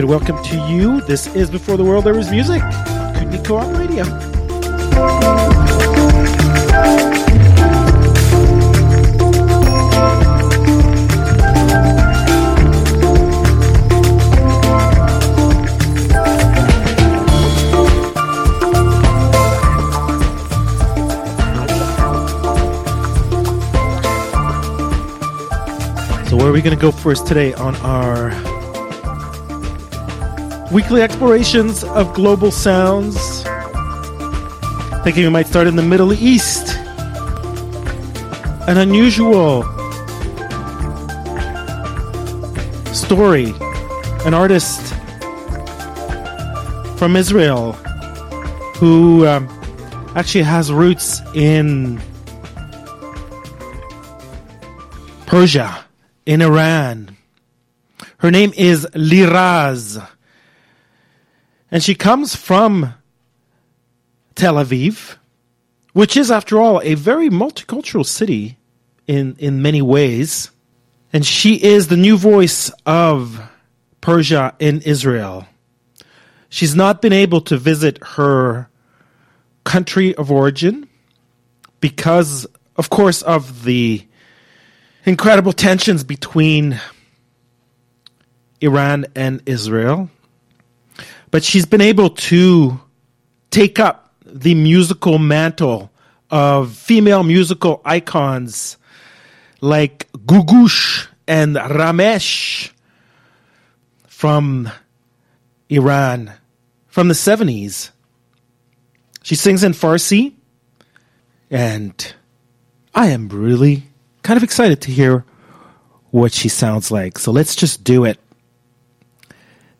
good welcome to you. This is Before the World There Was Music, Kootenay Co-op Radio. So where are we going to go first today on our weekly explorations of global sounds? Thinking we might start in the Middle East. An unusual story. An artist from Israel who um, actually has roots in Persia, in Iran. Her name is Liraz. And she comes from Tel Aviv, which is, after all, a very multicultural city in, in many ways. And she is the new voice of Persia in Israel. She's not been able to visit her country of origin because, of course, of the incredible tensions between Iran and Israel. But she's been able to take up the musical mantle of female musical icons like Googoosh and Ramesh from Iran from the 70s. She sings in Farsi, and I am really kind of excited to hear what she sounds like. So let's just do it.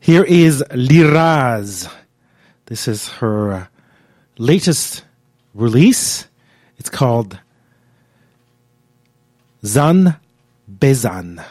Here is Liraz. This is her uh, latest release. It's called Zan Bezan.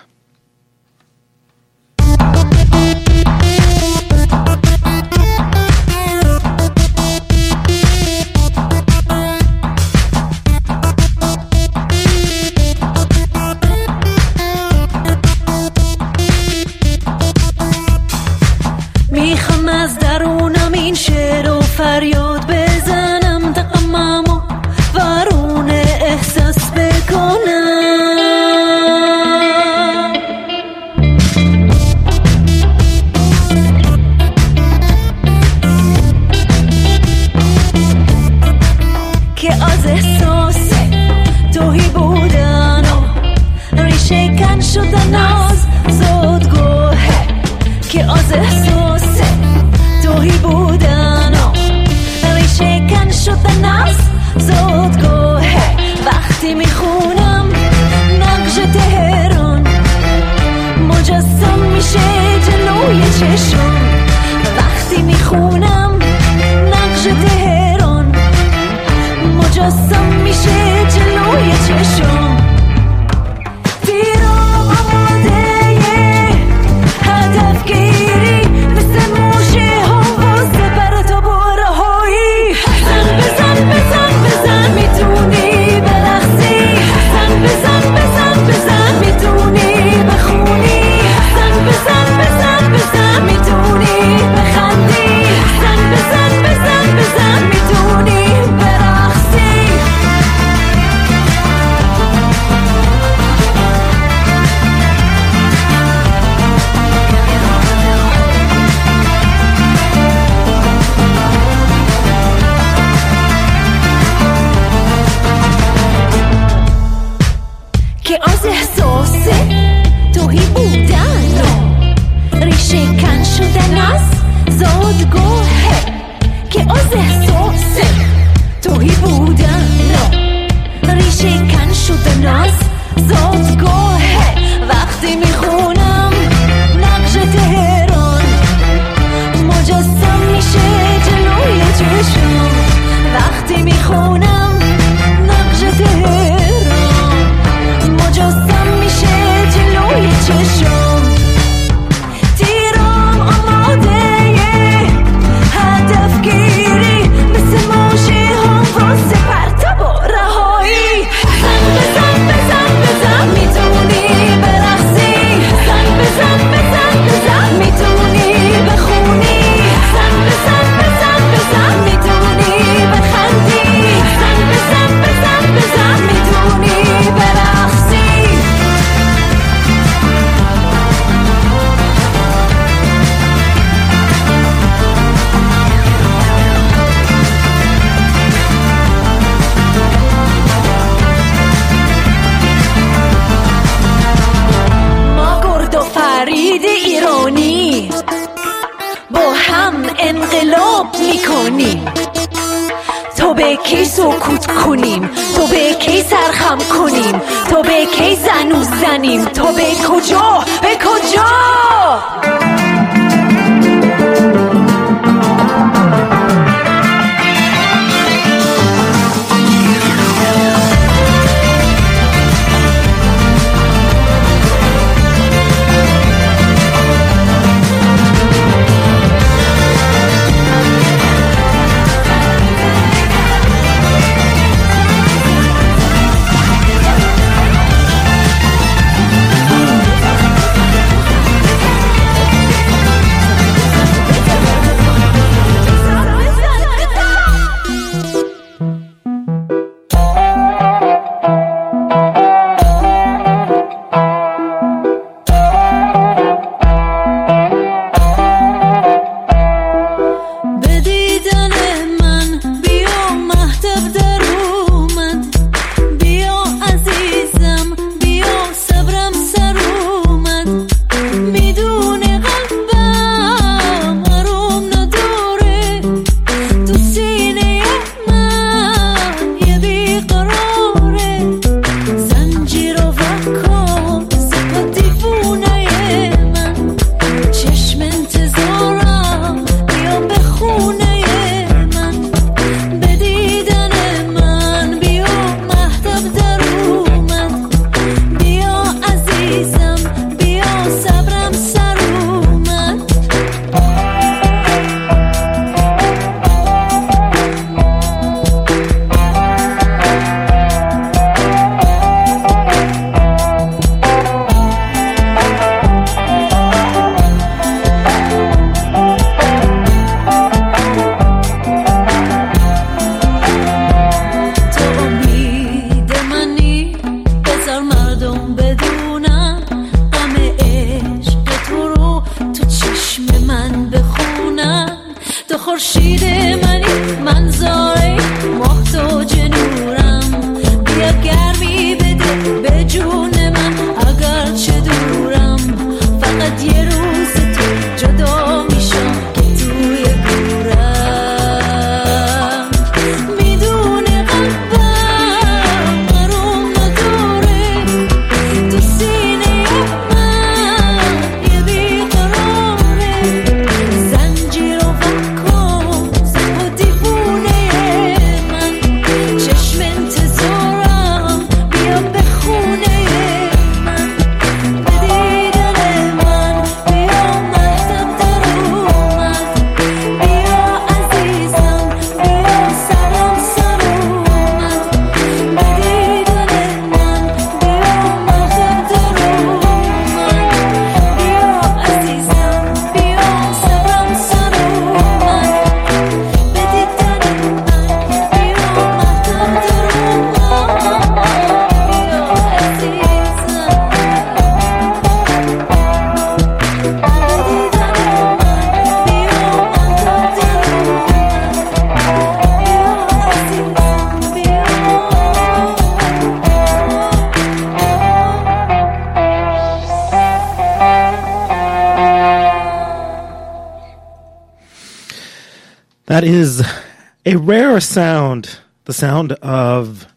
Sound, of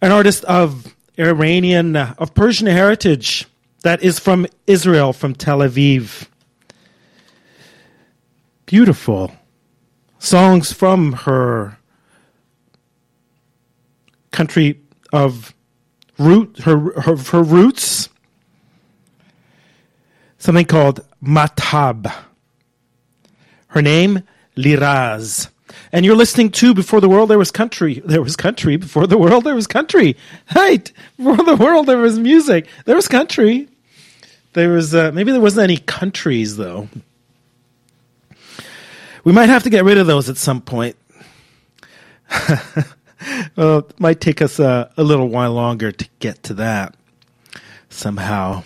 an artist of Iranian, of Persian heritage that is from Israel, from Tel Aviv. Beautiful songs from her country of root, her, her, her roots. Something called Matab. Her name, Liraz. And you're listening to Before the World There Was Country. There was country. Before the world there was country. Right. Before the world there was music. There was country. There was, uh, maybe there wasn't any countries though. We might have to get rid of those at some point. well, it might take us uh, a little while longer to get to that somehow.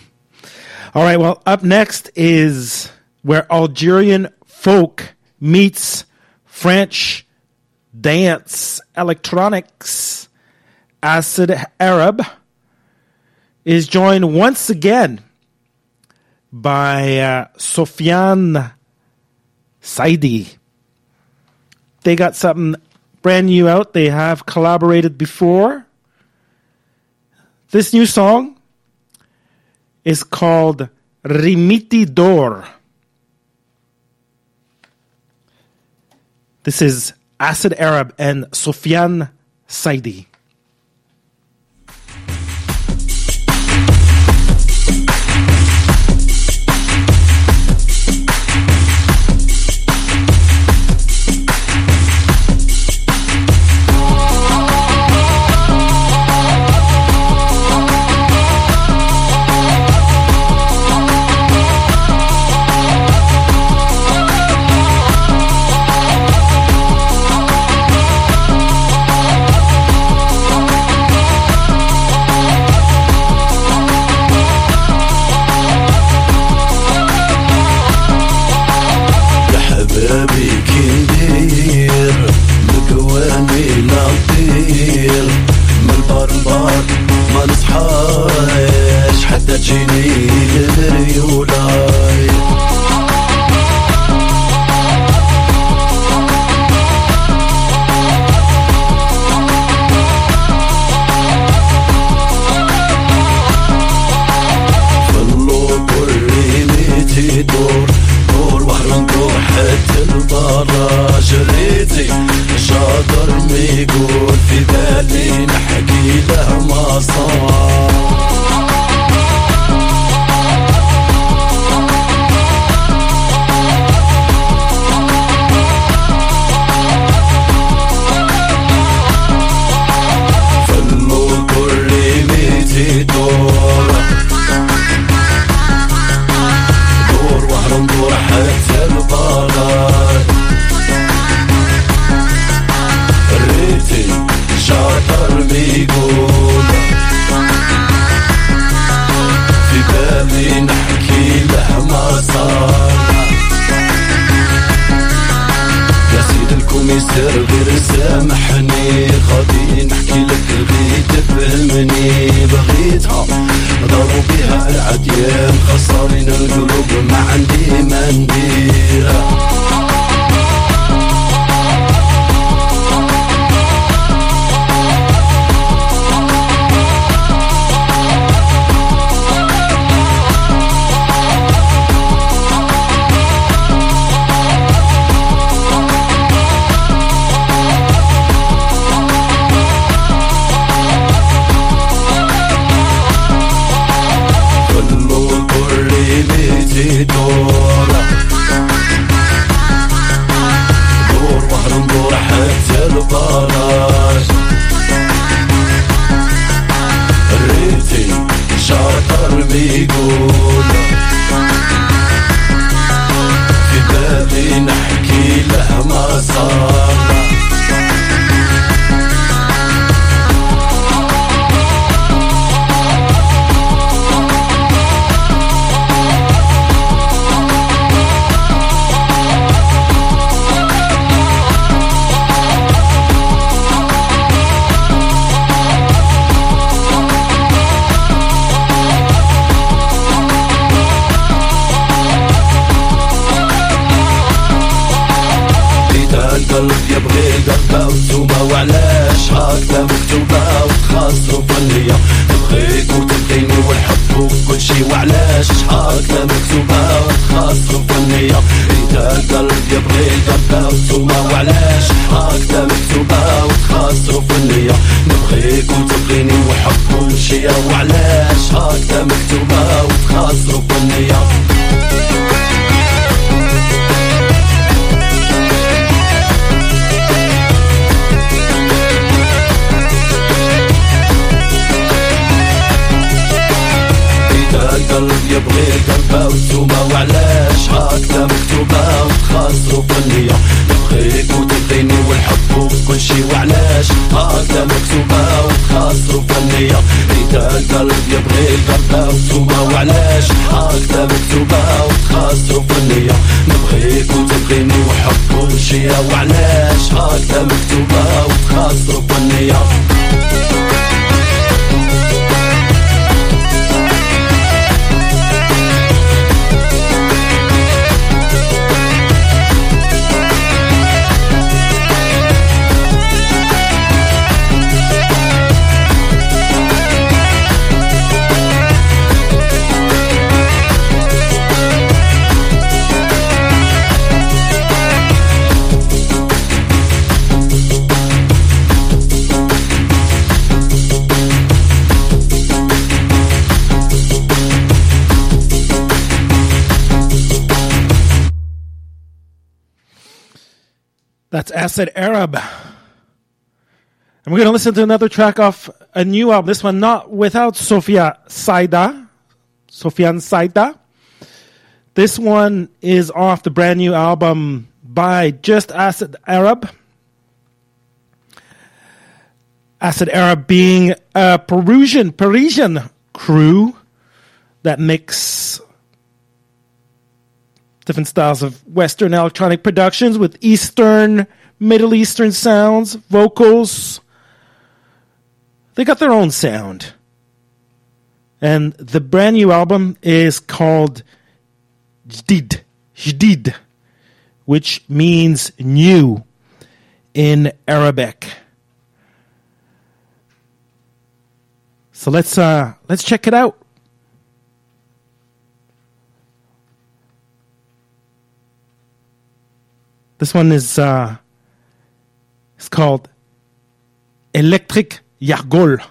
All right, well, up next is where Algerian folk meets French, dance, electronics, acid Arab is joined once again by uh, Sofiane Saidi. They got something brand new out. They have collaborated before. This new song is called Rimiti Dor. This is Acid Arab and Sofiane Saidi. ناصر كل يوم. القلب يبغي قلبه وسومه وعلاش هكذا مكتوبه؟ وتخاصه كل يوم بخيك والحب وكل شي وعلاش هكذا مكتوبه؟ وتخاصه كل يوم إذا القلب يبغي قلبه وسومه وعلاش هكذا مكتوبه؟ وتخاصه كل يوم نبغيك وتبغيني وحب كل شي وعلاش هكذا مكتوبه؟ وتخاصه كل That's Acid Arab. And we're going to listen to another track off a new album. This one not without Sofia Saida. Sofian Saida. This one is off the brand new album by Just Acid Arab. Acid Arab being a Perusian Parisian crew that mix different styles of Western electronic productions with Eastern, Middle Eastern sounds, vocals. They got their own sound. And the brand new album is called Jdid, Jdid, which means new in Arabic. So let's uh, let's check it out. This one is uh, it's called Electric Yargol.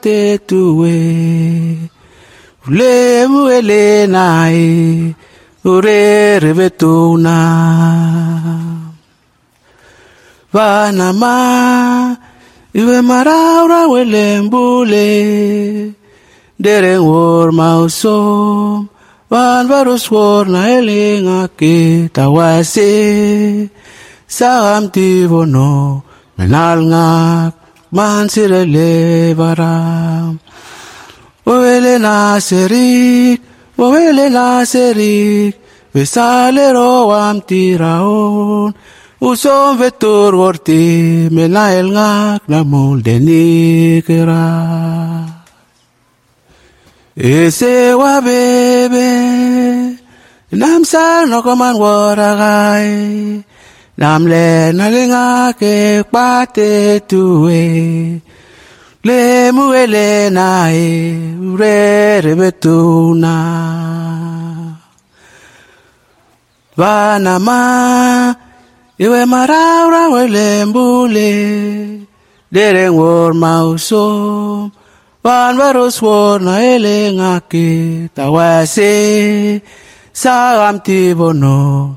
Ke pate tuwe. Ule muele nai. Ure revetuna. Vanama. Iwe maraura wele mbule. Dereng wor mausom. Van varus wor na elinga ke tawase. Saham tivono. Menal ngak. Man sirele baram. Wawele na serik. Wawele na serik. Vesale roam tiraon. Usom vetur worti. Menael ngak na mulde kera. Ese wa bebe Nam sal no koman waragai Nam le nalinga ke pate tuwe. Le muele na e Ure rebetuna Vanama Iwe maraura wele mbule. Dereng wor mausom Van varus wor na elenga ke tawase Sagam tibono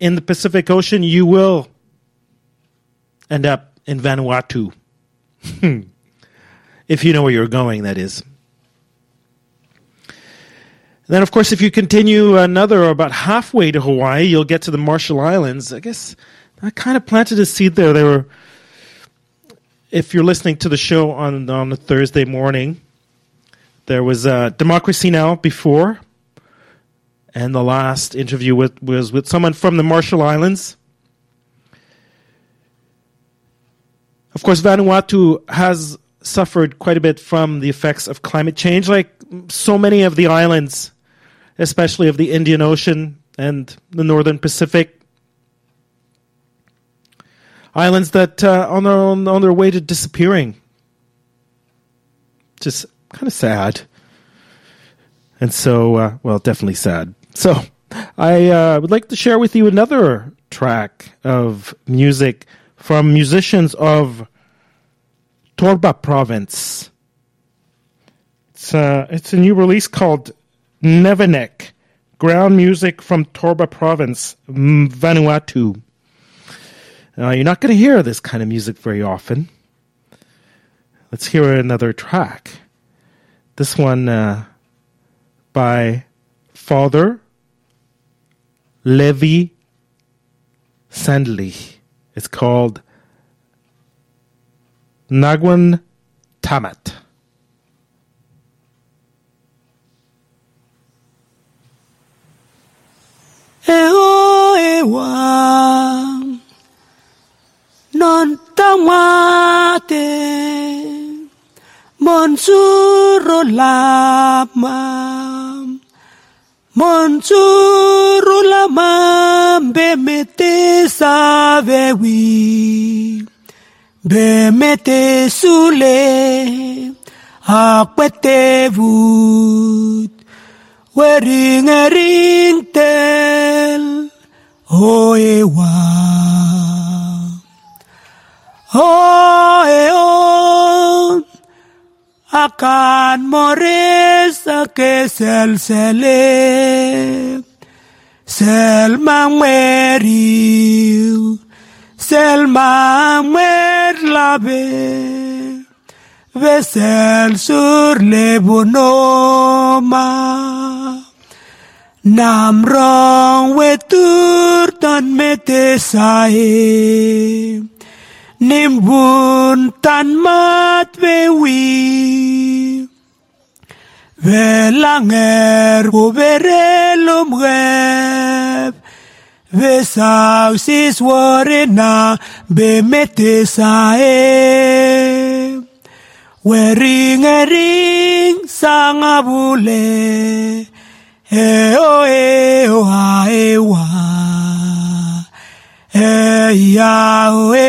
in the Pacific Ocean, you will end up in Vanuatu. if you know where you're going, that is. Then, of course, if you continue another about halfway to Hawaii, you'll get to the Marshall Islands. I guess I kind of planted a seed there. They were if you're listening to the show on on a Thursday morning, there was uh, Democracy Now before, and the last interview with, was with someone from the Marshall Islands. Of course, Vanuatu has suffered quite a bit from the effects of climate change, like so many of the islands, especially of the Indian Ocean and the Northern Pacific islands that uh, on their on, their way to disappearing. Just kind of sad, and so uh, well, definitely sad. So I uh, would like to share with you another track of music from musicians of Torba Province. It's uh, it's a new release called Nevenek, ground music from Torba Province, Vanuatu. You're not going to hear this kind of music very often. Let's hear another track. This one uh, by Father Levi Sandli. It's called Nagwan Tamat. Ewa non tamate monsuro lama monsuro lama bemete savewi bemete sule akwete vut wering ring tel oewa Hoeon akan morir sake sel sele sel mangmeri sel mangmer labe vesel sur le bonoma. Nam rong wetur tan mete sae niềm tan mất về quỳ về la nghề của về rê lôm ghép về na be mete sa e we ring a ring sang a bule. E o e o ha e wa. Hey, Yahweh,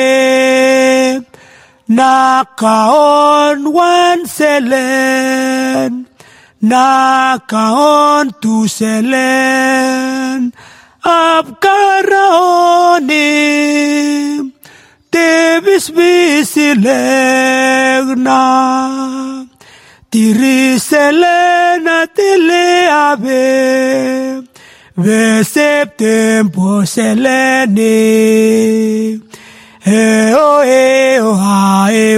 nakaon wan selen, nakaon tu selen, apkaraonim, debis bisilegna. Tiri selena teleabe, 20 septembre, c'est l'année. Eh. Oh, eh, oh, ah, eh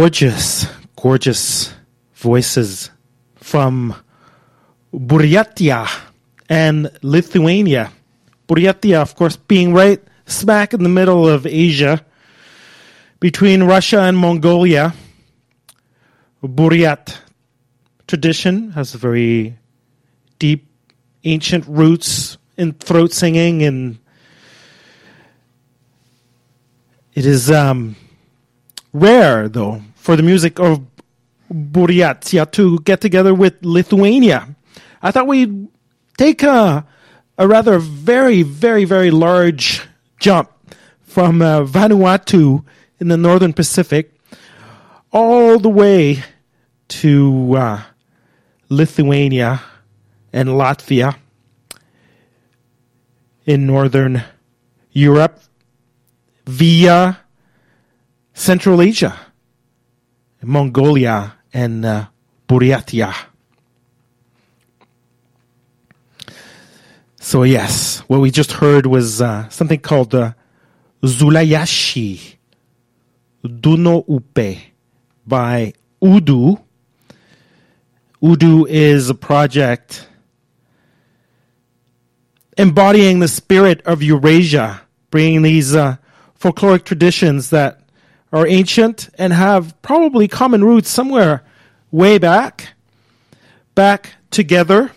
gorgeous, gorgeous voices from Buryatia and Lithuania. Buryatia, of course, being right smack in the middle of Asia between Russia and Mongolia. Buryat tradition has very deep, ancient roots in throat singing, and it is um, rare, though, for the music of Buryatia to get together with Lithuania. I thought we'd take a, a rather very, very, very large jump from uh, Vanuatu in the northern Pacific all the way to uh, Lithuania and Latvia in northern Europe via Central Asia, Mongolia, and uh, Buryatia. So, yes, what we just heard was uh, something called uh, Zulayashi Duno Upe by Udu. Udu is a project embodying the spirit of Eurasia, bringing these uh, folkloric traditions that are ancient and have probably common roots somewhere way back, back together.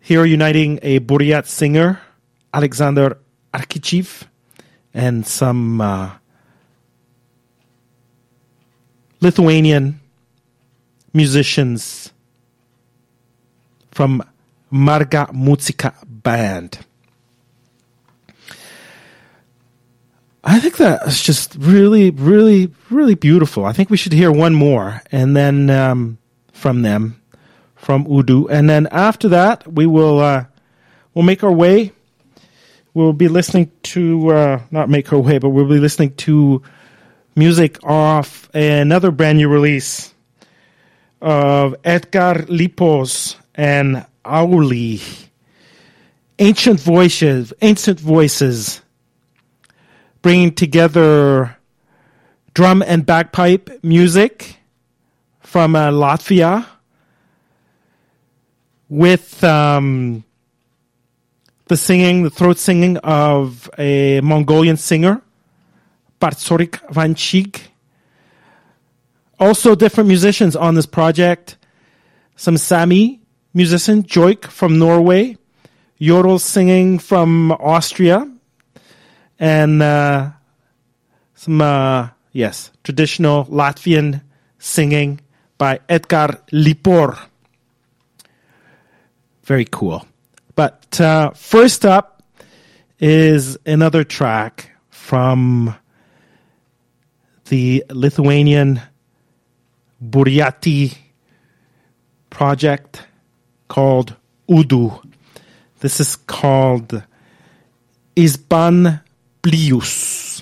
Here uniting a Buryat singer, Alexander Arkichev, and some uh, Lithuanian musicians from Marga Muzika band. I think that's just really, really, really beautiful. I think we should hear one more, and then um, from them, from Udu, and then after that we will uh, we'll make our way. We'll be listening to uh, not make our way, but we'll be listening to music off another brand new release of Edgar Lipos and Auli. Ancient voices, ancient voices, bringing together drum and bagpipe music from uh, Latvia with um, the singing, the throat singing of a Mongolian singer, Batzorig Vaanchig. Also, different musicians on this project. Some Sami musician, Joik from Norway, Yodel singing from Austria, and uh, some, uh, yes, traditional Latvian singing by Edgar Lipor. Very cool. But uh, first up is another track from the Lithuanian Buryati project called Udu. This is called Isban Plius.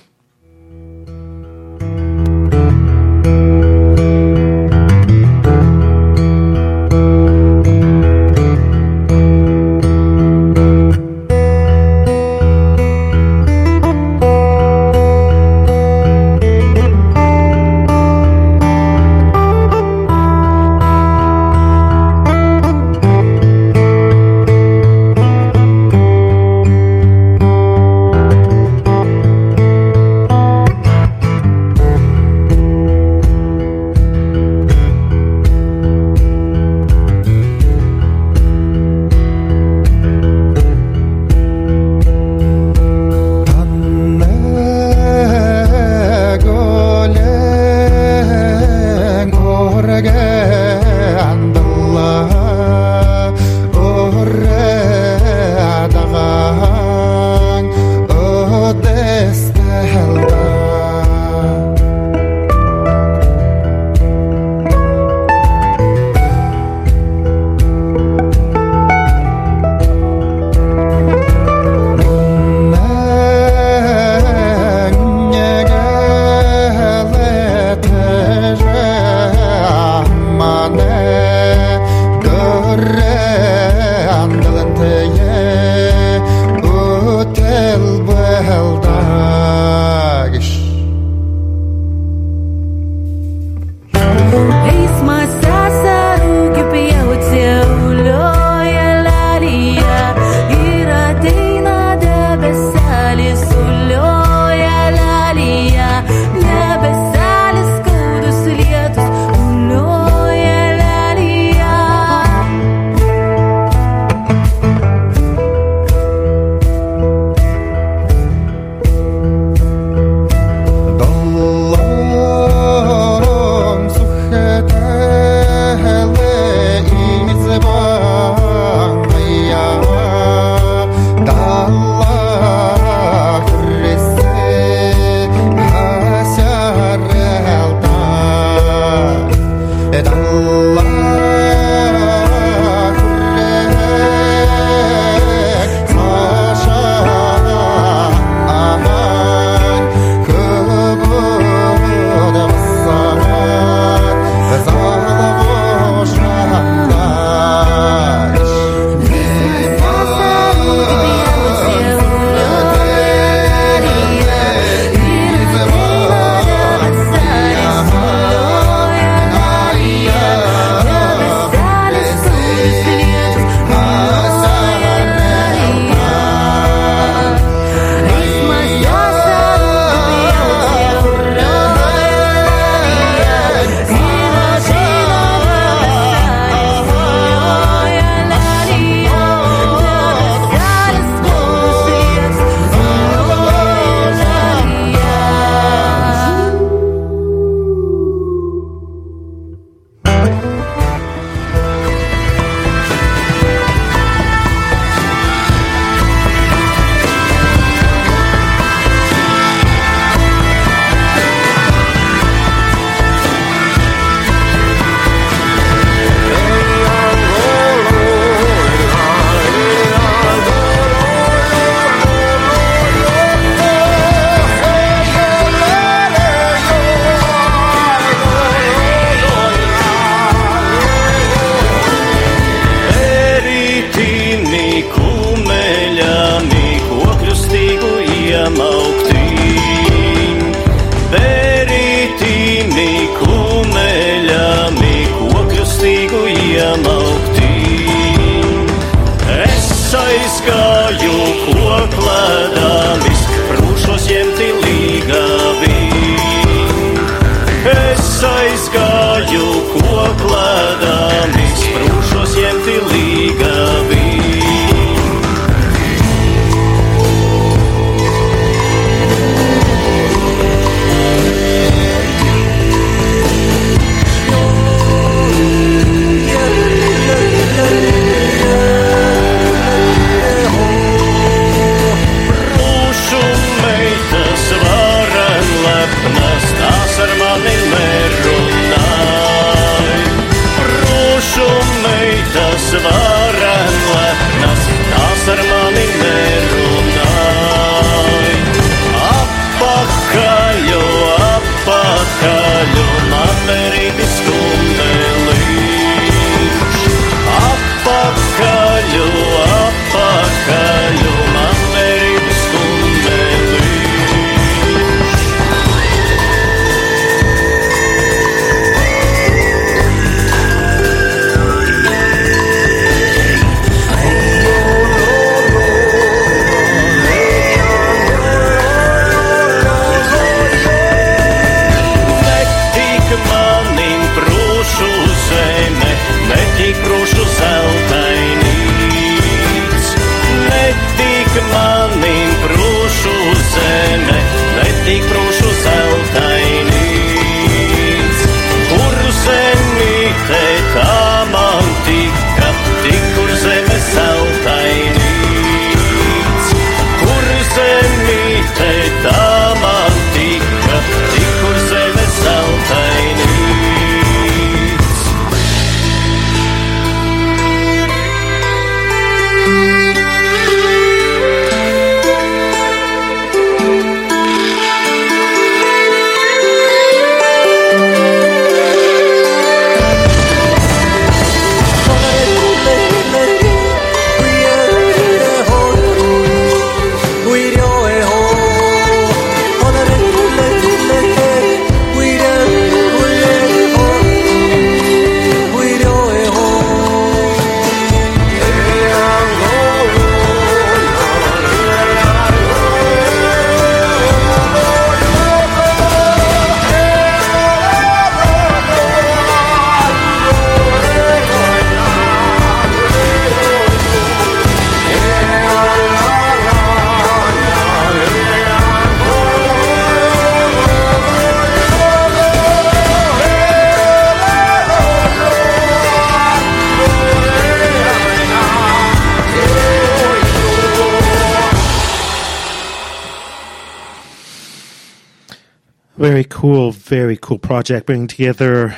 Very cool, very cool project bringing together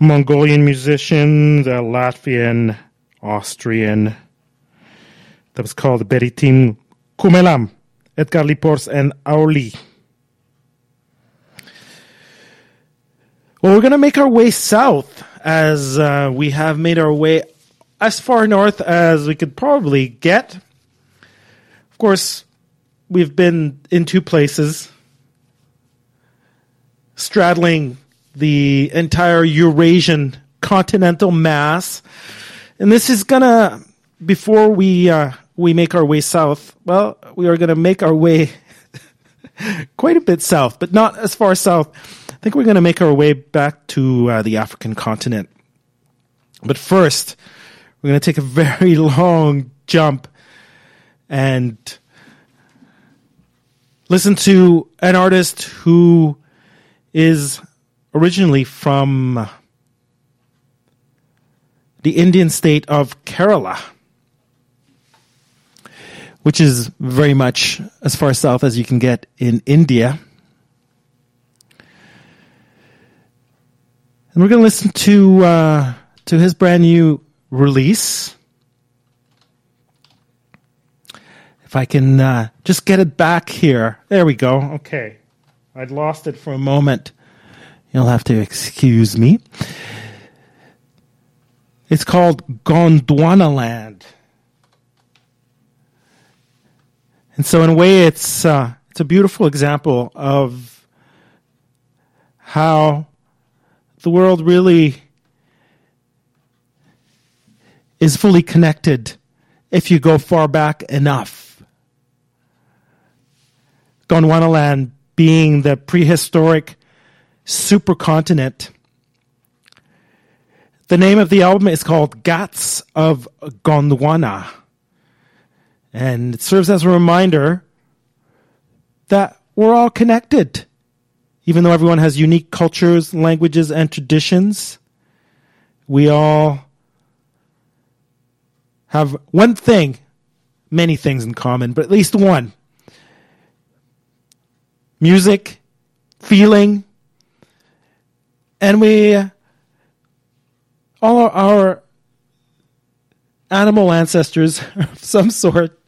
Mongolian musicians, uh, Latvian, Austrian. That was called Beritim Kumelam, Edgar Lipors, and Auli. Well, we're going to make our way south as uh, we have made our way as far north as we could probably get. Of course, we've been in two places straddling the entire Eurasian continental mass. And this is gonna, before we, uh, we make our way south, well, we are gonna make our way quite a bit south, but not as far south. I think we're gonna make our way back to uh, the African continent. But first, we're gonna take a very long jump and listen to an artist who is originally from the Indian state of Kerala, which is very much as far south as you can get in India. And we're going to listen to uh, to his brand new release. If I can uh, just get it back here. There we go. Okay. I'd lost it for a moment. You'll have to excuse me. It's called Gondwana Land. And so in a way it's uh, it's a beautiful example of how the world really is fully connected if you go far back enough. Gondwana land being the prehistoric supercontinent. The name of the album is called Ghats of Gondwana. And it serves as a reminder that we're all connected. Even though everyone has unique cultures, languages, and traditions, we all have one thing, many things in common, but at least one music, feeling, and we all our, animal ancestors of some sort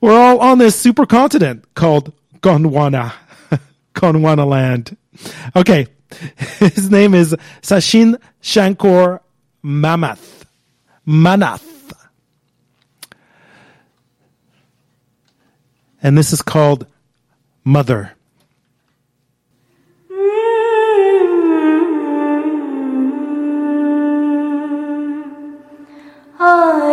were all on this supercontinent called Gondwana, Gondwana land. Okay, his name is Sachin Shankar Mamath. Mannath. And this is called Mother. Oh.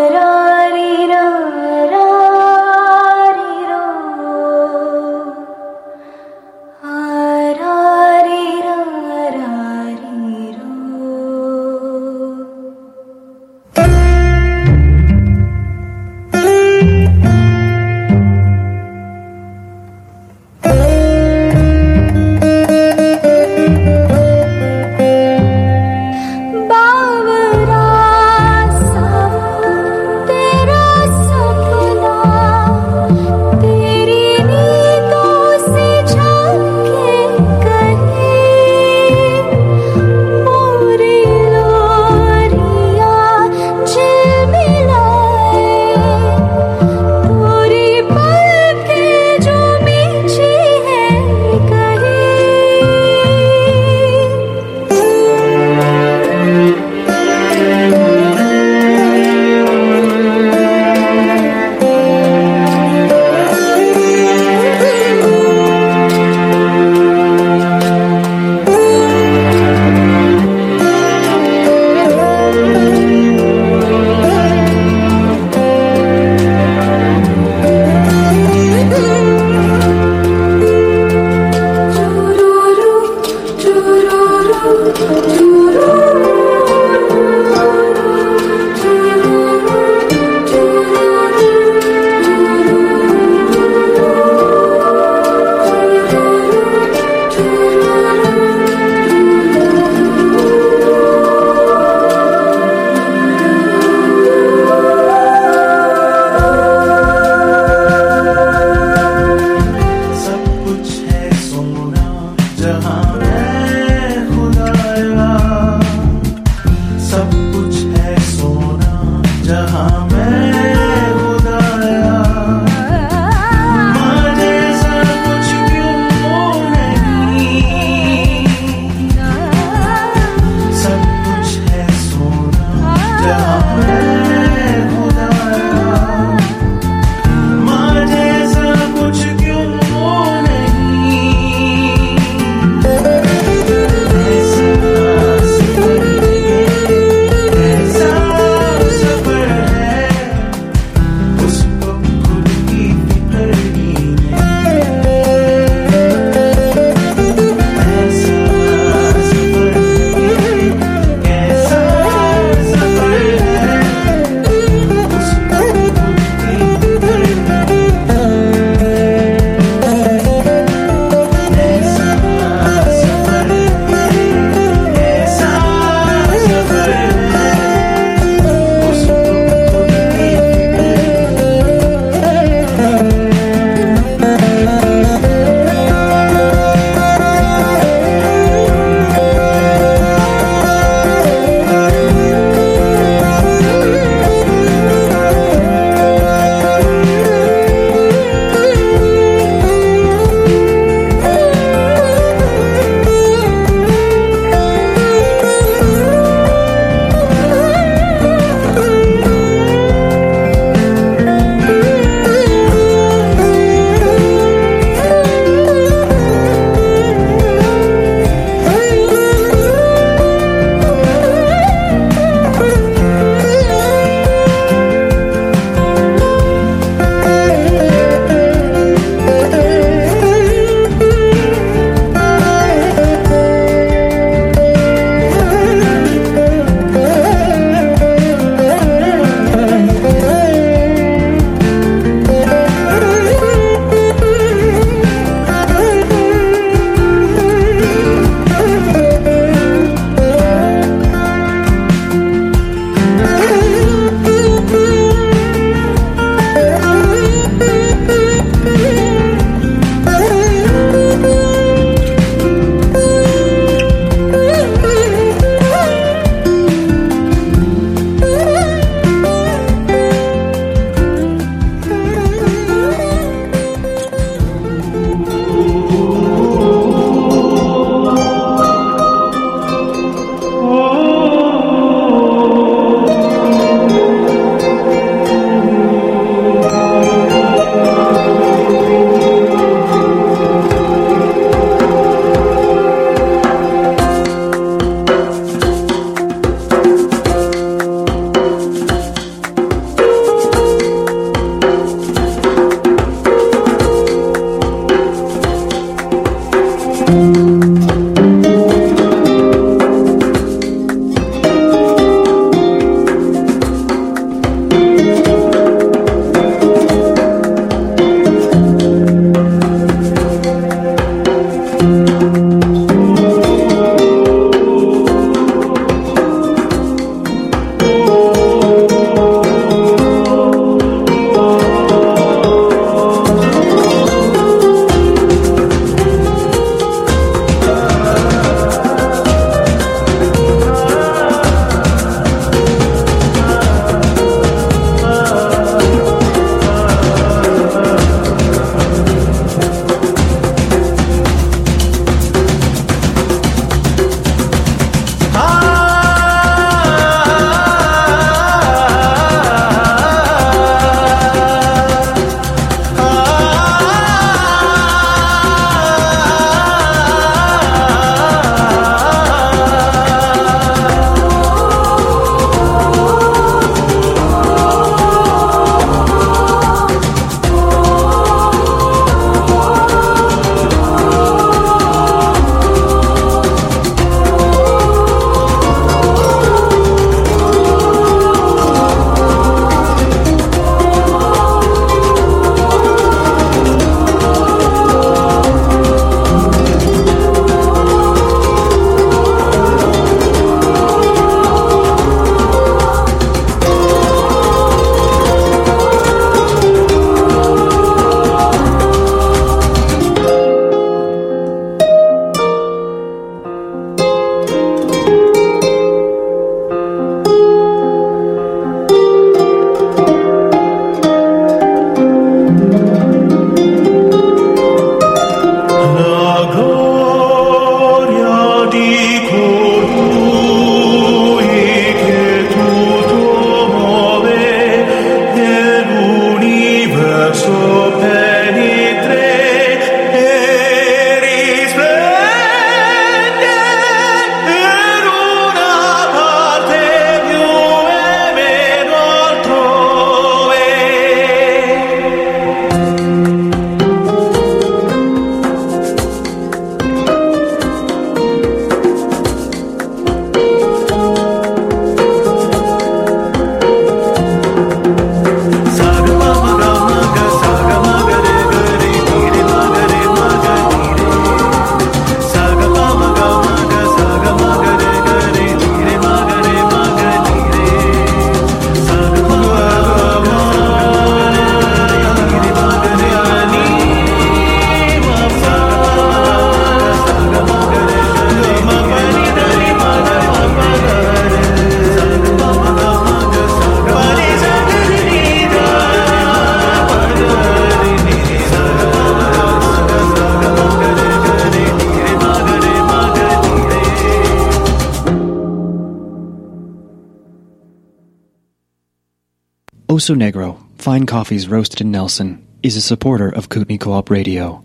Oso Negro, fine coffees roasted in Nelson, is a supporter of Kootenay Co-op Radio.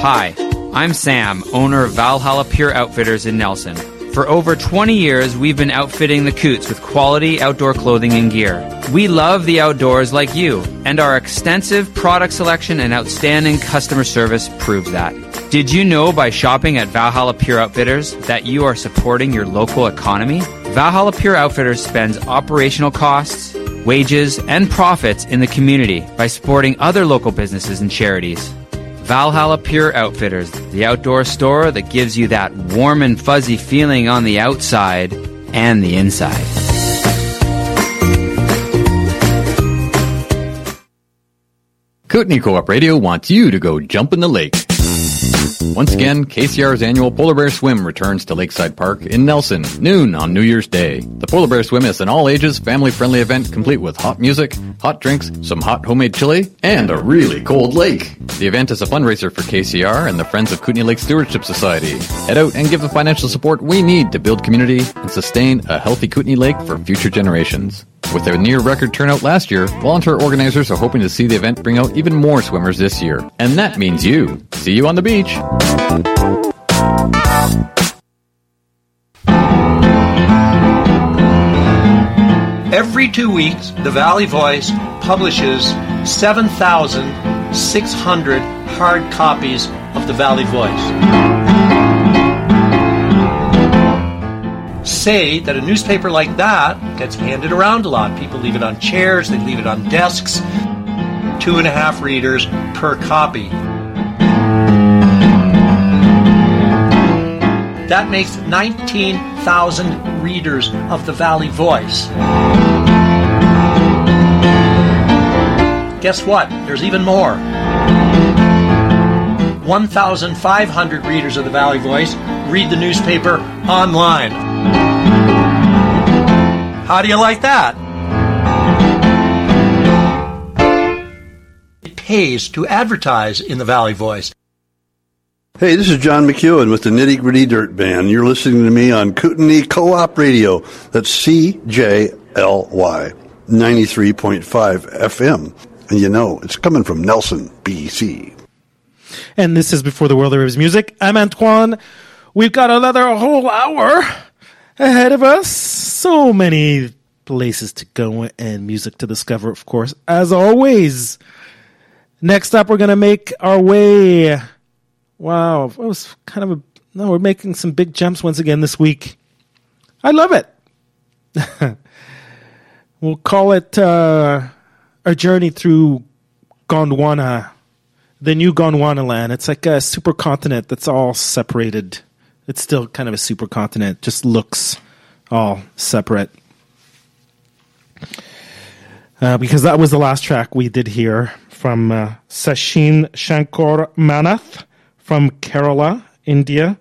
Hi, I'm Sam, owner of Valhalla Pure Outfitters in Nelson. For over 20 years, we've been outfitting the Koots with quality outdoor clothing and gear. We love the outdoors like you, and our extensive product selection and outstanding customer service proves that. Did you know by shopping at Valhalla Pure Outfitters that you are supporting your local economy? Valhalla Pure Outfitters spends operational costs, wages, and profits in the community by supporting other local businesses and charities. Valhalla Pure Outfitters, the outdoor store that gives you that warm and fuzzy feeling on the outside and the inside. Kootenay Co-op Radio wants you to go jump in the lake. Once again, KCR's annual Polar Bear Swim returns to Lakeside Park in Nelson, noon on New Year's Day. The Polar Bear Swim is an all-ages, family-friendly event complete with hot music, hot drinks, some hot homemade chili, and a really cold lake. The event is a fundraiser for KCR and the Friends of Kootenay Lake Stewardship Society. Head out and give the financial support we need to build community and sustain a healthy Kootenay Lake for future generations. With their near record turnout last year, volunteer organizers are hoping to see the event bring out even more swimmers this year. And that means you. See you on the beach. Every two weeks, the Valley Voice publishes 7,600 hard copies of the Valley Voice. Say that a newspaper like that gets handed around a lot. People leave it on chairs, they leave it on desks. Two and a half readers per copy. That makes 19,000 readers of the Valley Voice. Guess what? There's even more. 1,500 readers of the Valley Voice read the newspaper online. How do you like that? It pays to advertise in the Valley Voice. Hey, this is John McEwen with the Nitty Gritty Dirt Band. You're listening to me on Kootenay Co-op Radio. That's CJLY 93.5 FM. And you know, it's coming from Nelson, BC. And this is Before the World Arrives Music. I'm Antoine. We've got another whole hour ahead of us. So many places to go and music to discover, of course, as always. Next up, we're going to make our way. Wow, it was kind of a. No, we're making some big jumps once again this week. I love it. we'll call it uh, a journey through Gondwana, the new Gondwana land. It's like a supercontinent that's all separated. It's still kind of a supercontinent, just looks all separate. Uh, because that was the last track we did here from uh, Sachin Shankar Mannath from Kerala, India.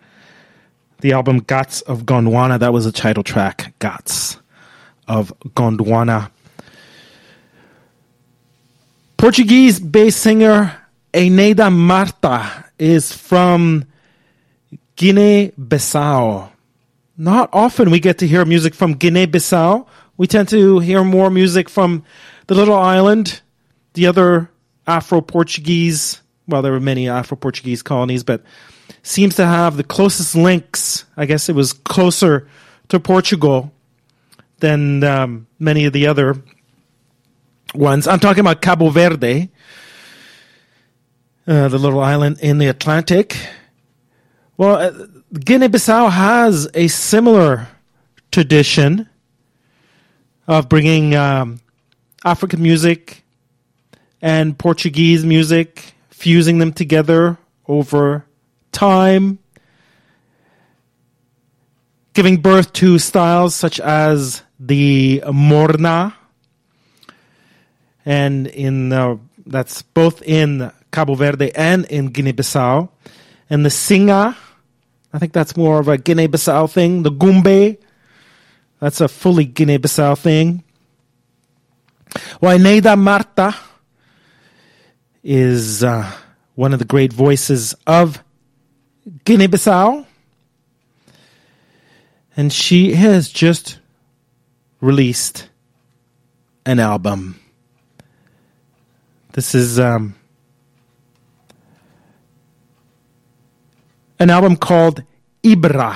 The album Ghats of Gondwana, that was the title track, Ghats of Gondwana. Portuguese bass singer Eneida Marta is from Guinea Bissau. Not often we get to hear music from Guinea Bissau. We tend to hear more music from the little island, the other Afro Portuguese, well, there were many Afro Portuguese colonies, but seems to have the closest links. I guess it was closer to Portugal than um, many of the other ones. I'm talking about Cabo Verde, uh, the little island in the Atlantic. Well, uh, Guinea-Bissau has a similar tradition of bringing um, African music and Portuguese music, fusing them together over time, giving birth to styles such as the morna, and in uh, that's both in Cabo Verde and in Guinea-Bissau, and the singa. I think that's more of a Guinea-Bissau thing. The gumbe, that's a fully Guinea-Bissau thing. Eneida Marta is uh, one of the great voices of Guinea-Bissau. And she has just released an album. This is um, an album called Ibra.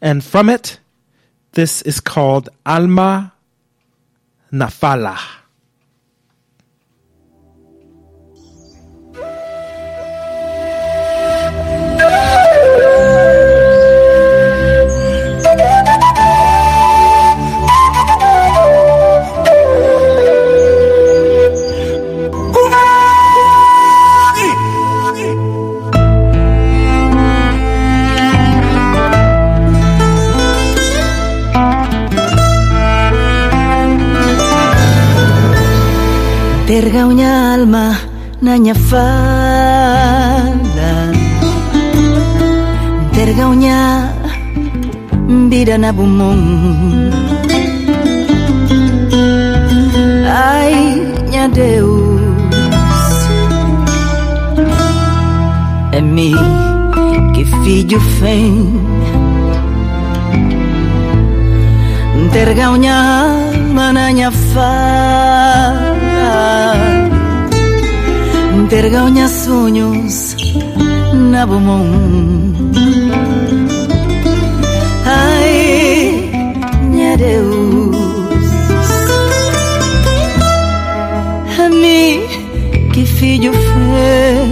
And from it, this is called Alma Nafala. Carga unha alma naña falda Terga uña vira na bumón. Ai, minha Deus. É mi que filho fem Terga uña alma naña falda Tergaunya sonhos na bumong Ai, minha Deus. A mim que filho fez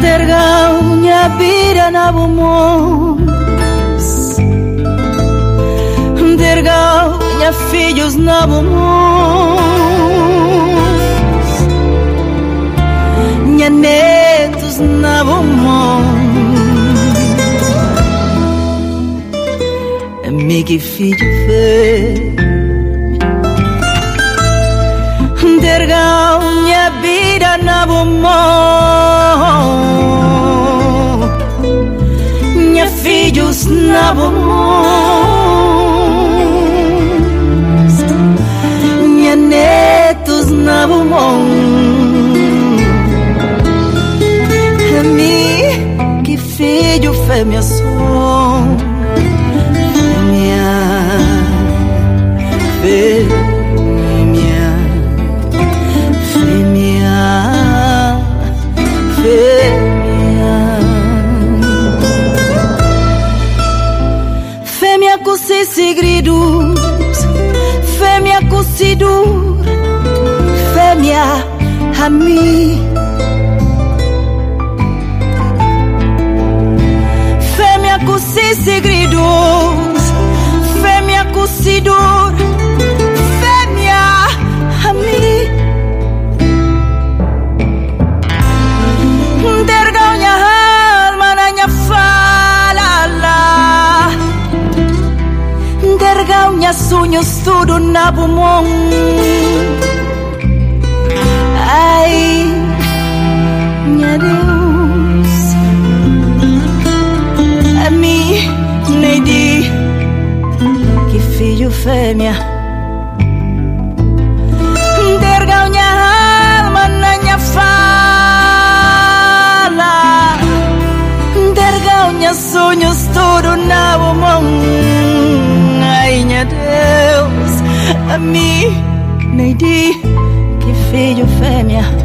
Tergaunya bira na bumong filhos na bombons minha netos na bombons Amigo e filho vê Dergão minha vida na bombons minha filhos na bom me. Femi acusi segredos, femi acusi dor, Fêmea a mim. Dergau minha alma na fala, dergau minha sonhos tudo na bumon. fêmea Derganha alma na minha fala. Derganha sonhos tudo na mão minha Deus, a mim, nem di que filho fêmea.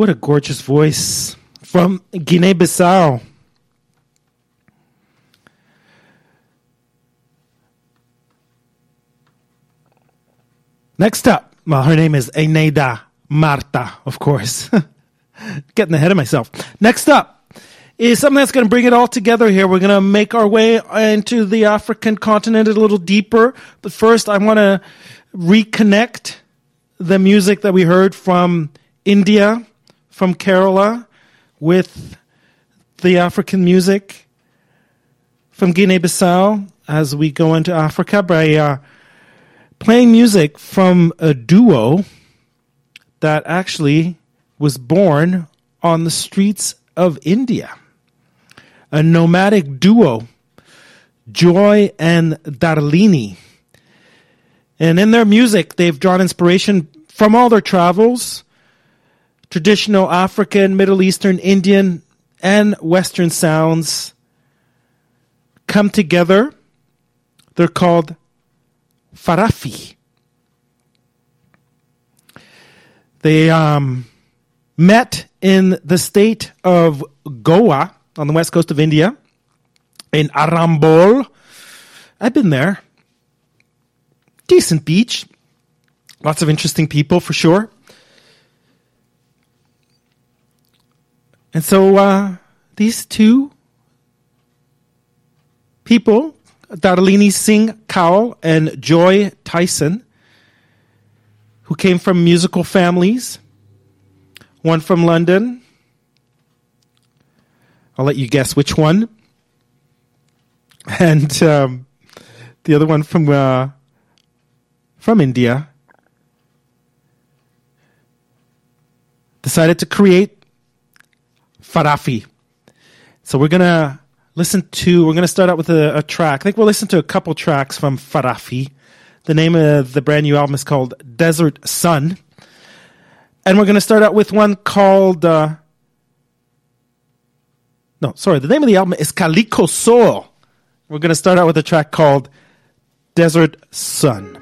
What a gorgeous voice from Guinea Bissau. Next up, well, her name is Eneida Marta, of course. Getting ahead of myself. Next up is something that's going to bring it all together here. We're going to make our way into the African continent a little deeper. But first, I want to reconnect the music that we heard from India, from Kerala, with the African music from Guinea-Bissau as we go into Africa by uh, playing music from a duo that actually was born on the streets of India. A nomadic duo, Joy and Darlini. And in their music, they've drawn inspiration from all their travels, traditional African, Middle Eastern, Indian, and Western sounds come together. They're called Farafi. They um, met in the state of Goa on the west coast of India, in Arambol. I've been there. Decent beach. Lots of interesting people for sure. And so uh, these two people, Darlini Singh Kaul and Joy Tyson, who came from musical families, one from London. I'll let you guess which one. And um, the other one from uh, from India decided to create Farafi. So we're gonna listen to. We're gonna start out with a, a track. I think we'll listen to a couple tracks from Farafi. The name of the brand new album is called Desert Sun, and we're gonna start out with one called. Uh, no, sorry. The name of the album is Calico Soul. We're gonna start out with a track called Desert Sun.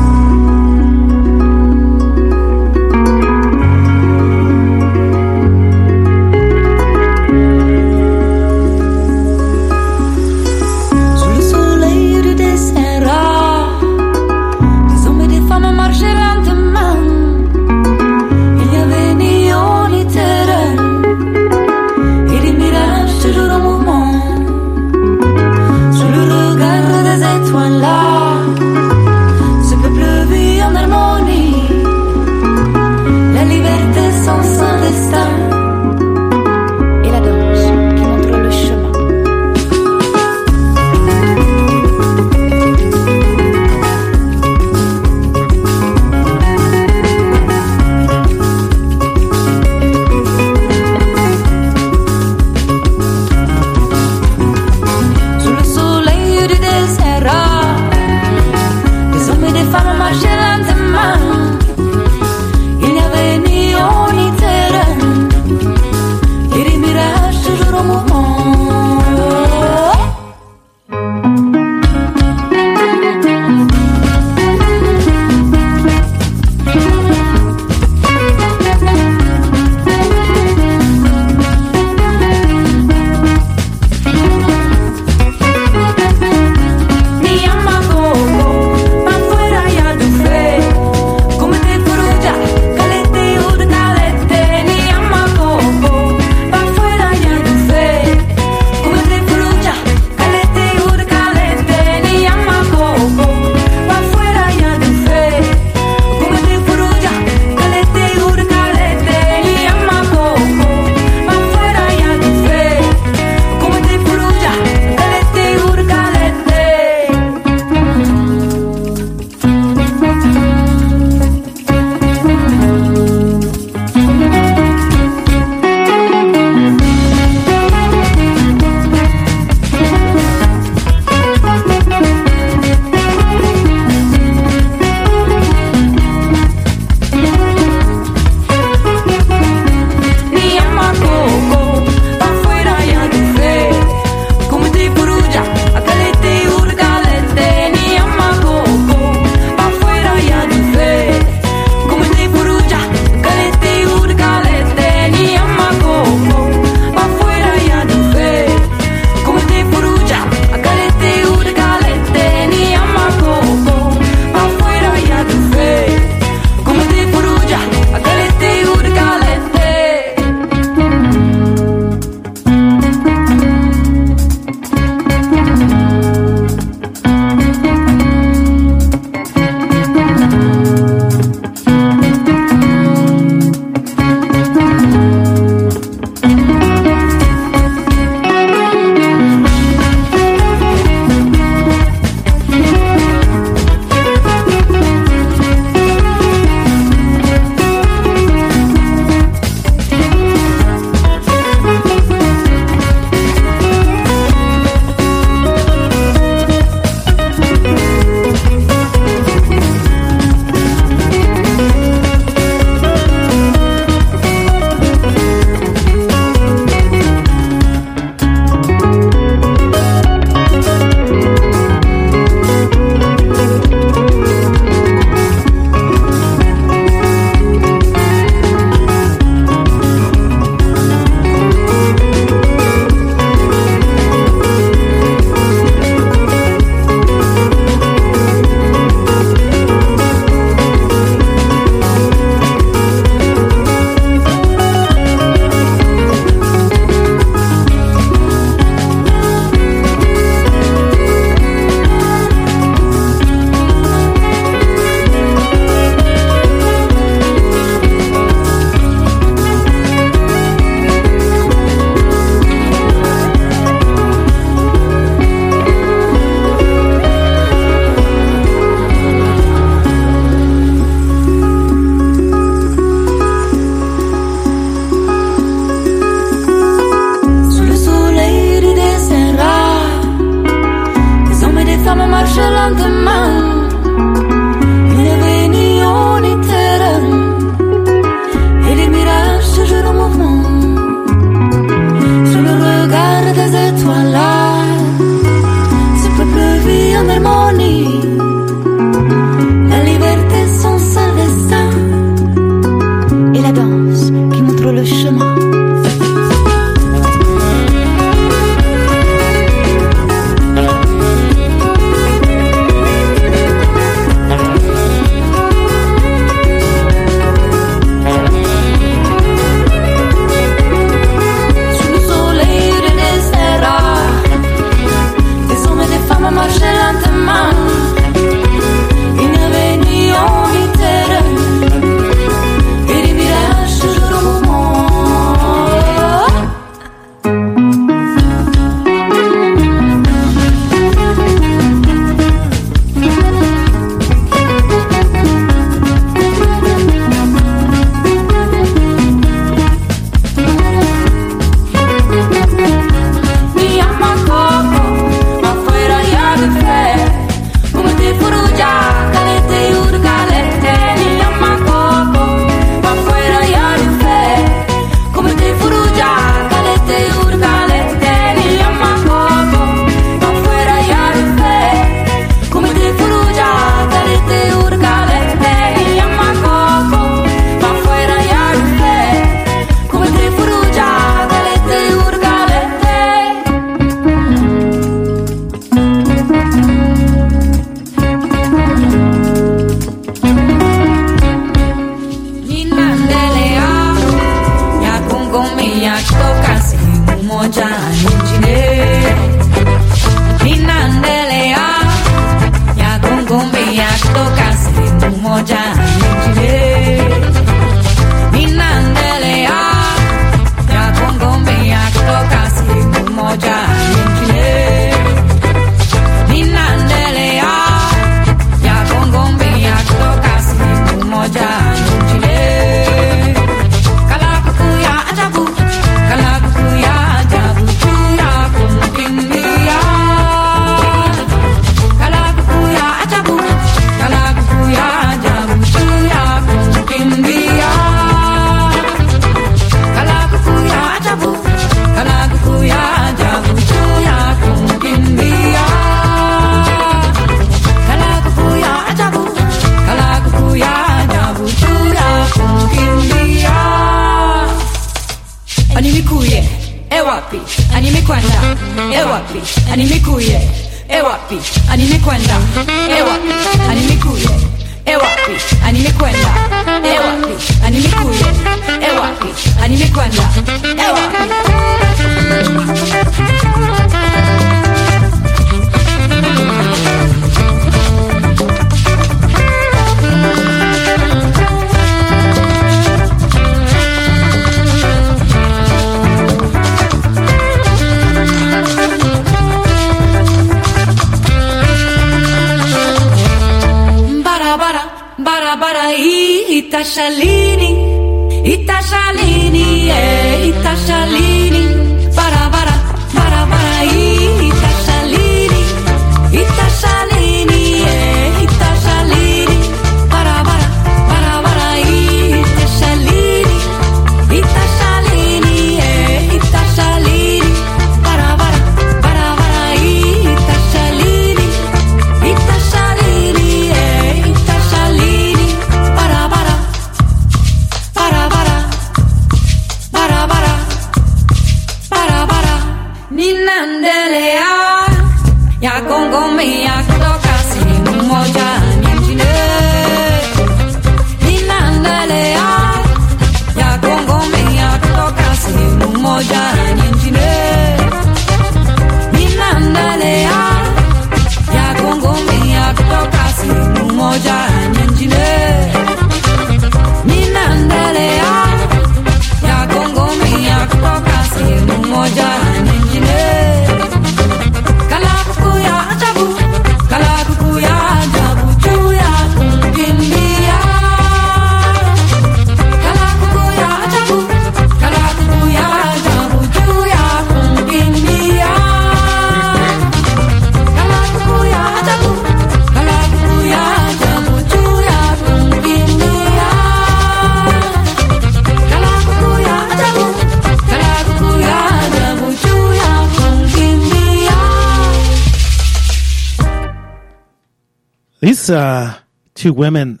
These uh, two women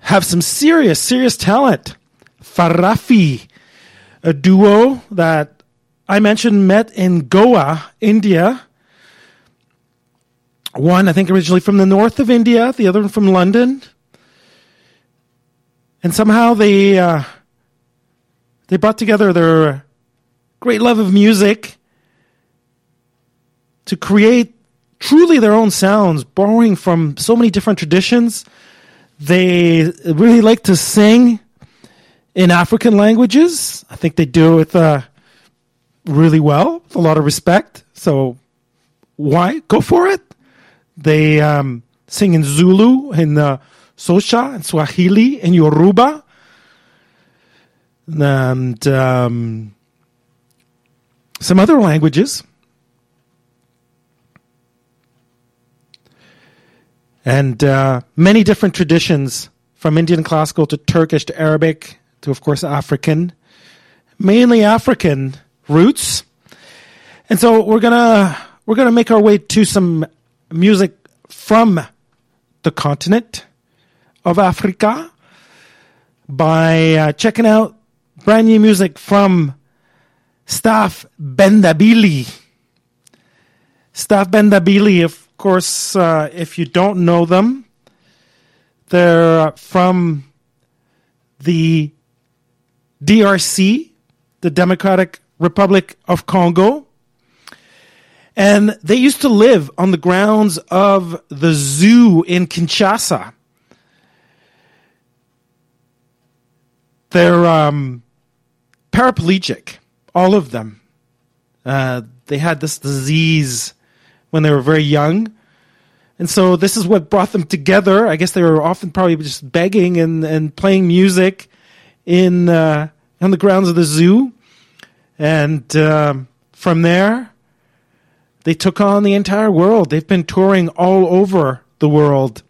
have some serious, serious talent. Farafi, a duo that I mentioned met in Goa, India. One, I think, originally from the north of India, the other one from London. And somehow they uh, they brought together their great love of music to create truly their own sounds, borrowing from so many different traditions. They really like to sing in African languages. I think they do it uh, really well, with a lot of respect. So why go for it? They um, sing in Zulu, in uh, Xhosa, in Swahili, in Yoruba, and um, some other languages. And uh, many different traditions from Indian classical to Turkish to Arabic to, of course, African, mainly African roots. And so we're gonna we're gonna make our way to some music from the continent of Africa by uh, checking out brand new music from Staff Benda Bilili. Staff Benda Bilili, of course, uh, if you don't know them, they're from the DRC, the Democratic Republic of Congo. And they used to live on the grounds of the zoo in Kinshasa. They're um, paraplegic, all of them. Uh, they had this disease when they were very young. And so this is what brought them together. I guess they were often probably just begging and, and playing music in uh, on the grounds of the zoo. And um, from there, they took on the entire world. They've been touring all over the world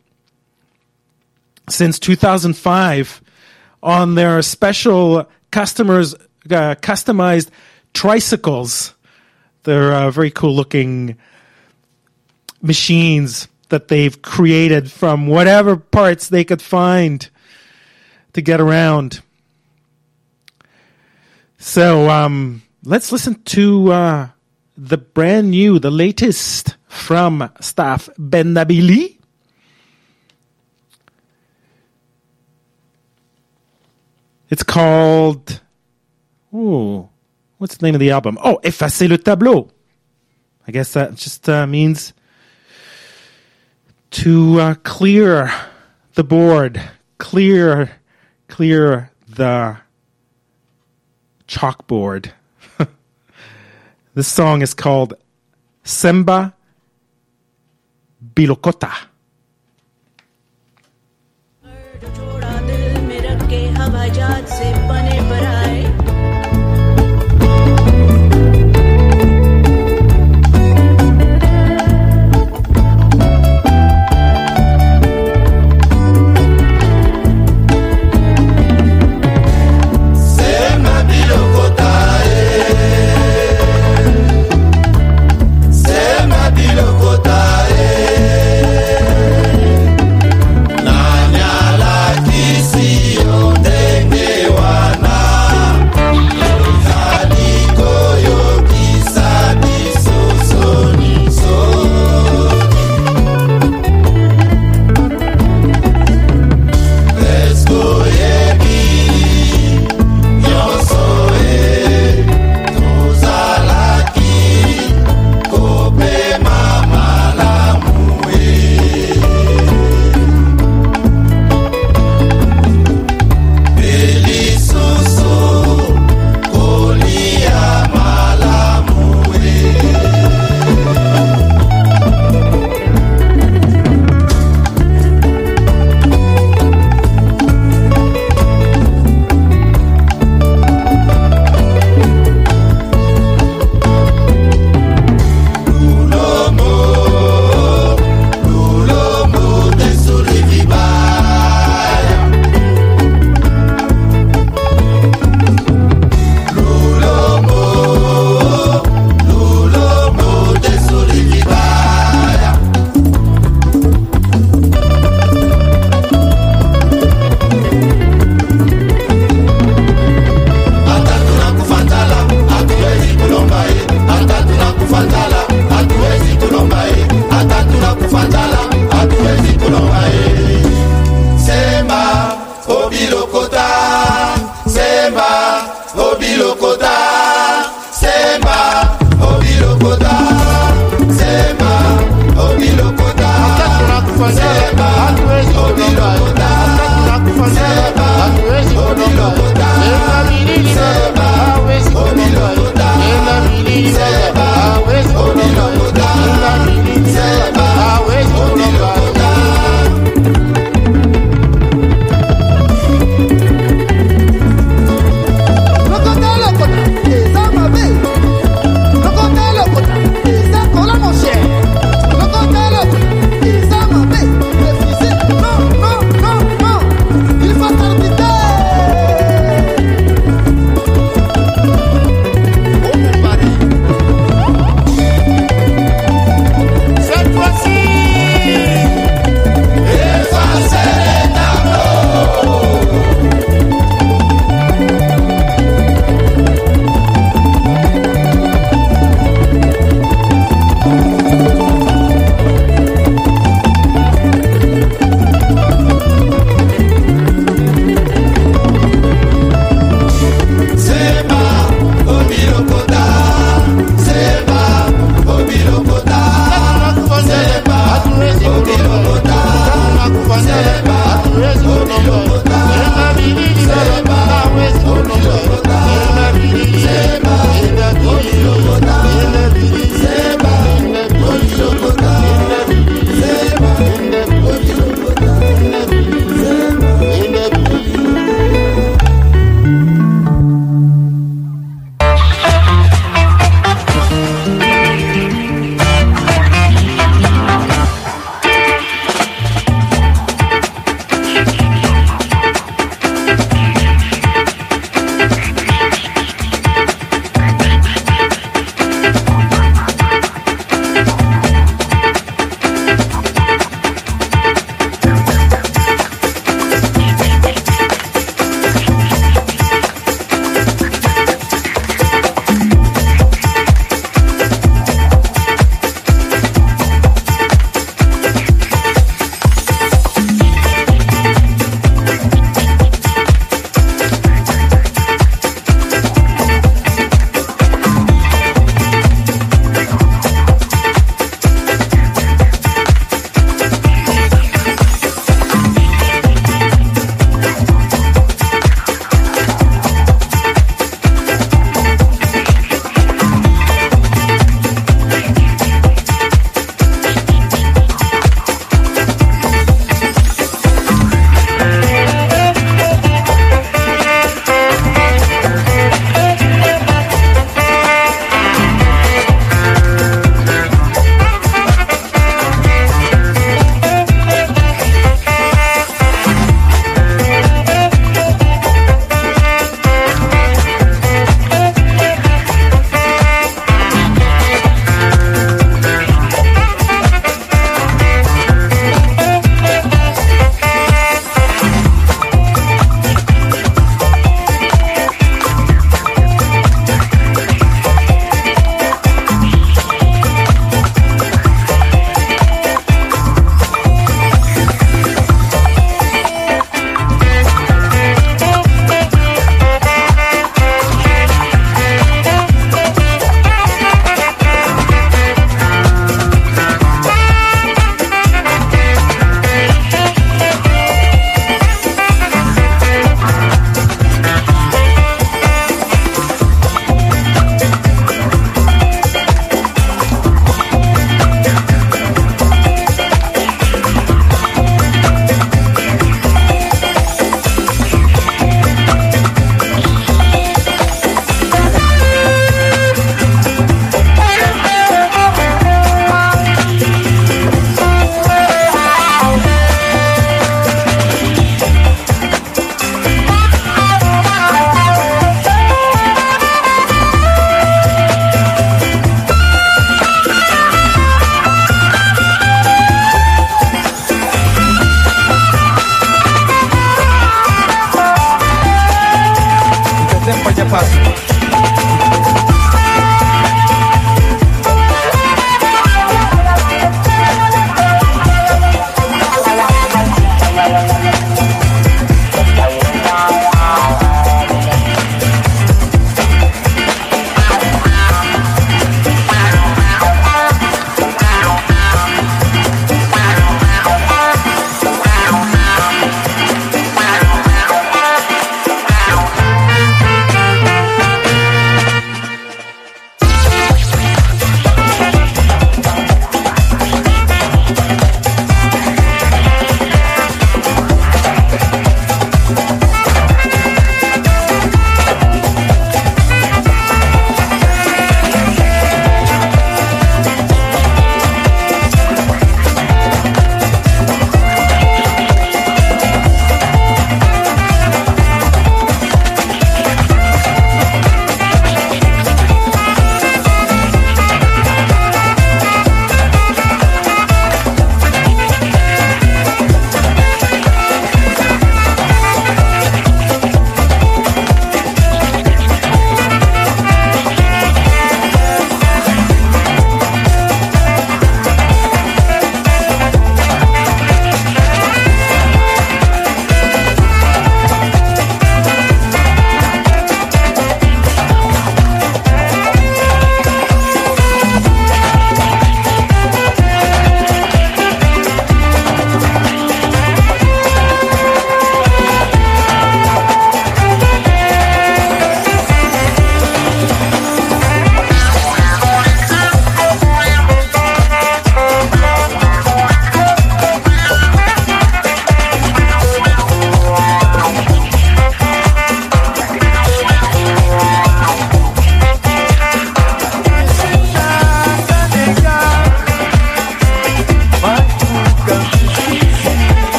since 2005 on their special customers uh, customized tricycles. They're uh, very cool looking machines that they've created from whatever parts they could find to get around. So um, let's listen to uh, the brand new, the latest from Staff Benda Bilili. It's called. Ooh, what's the name of the album? Oh, Effacer le tableau. I guess that just uh, means to uh, clear the board, clear, clear the chalkboard. this song is called Semba Bilokota.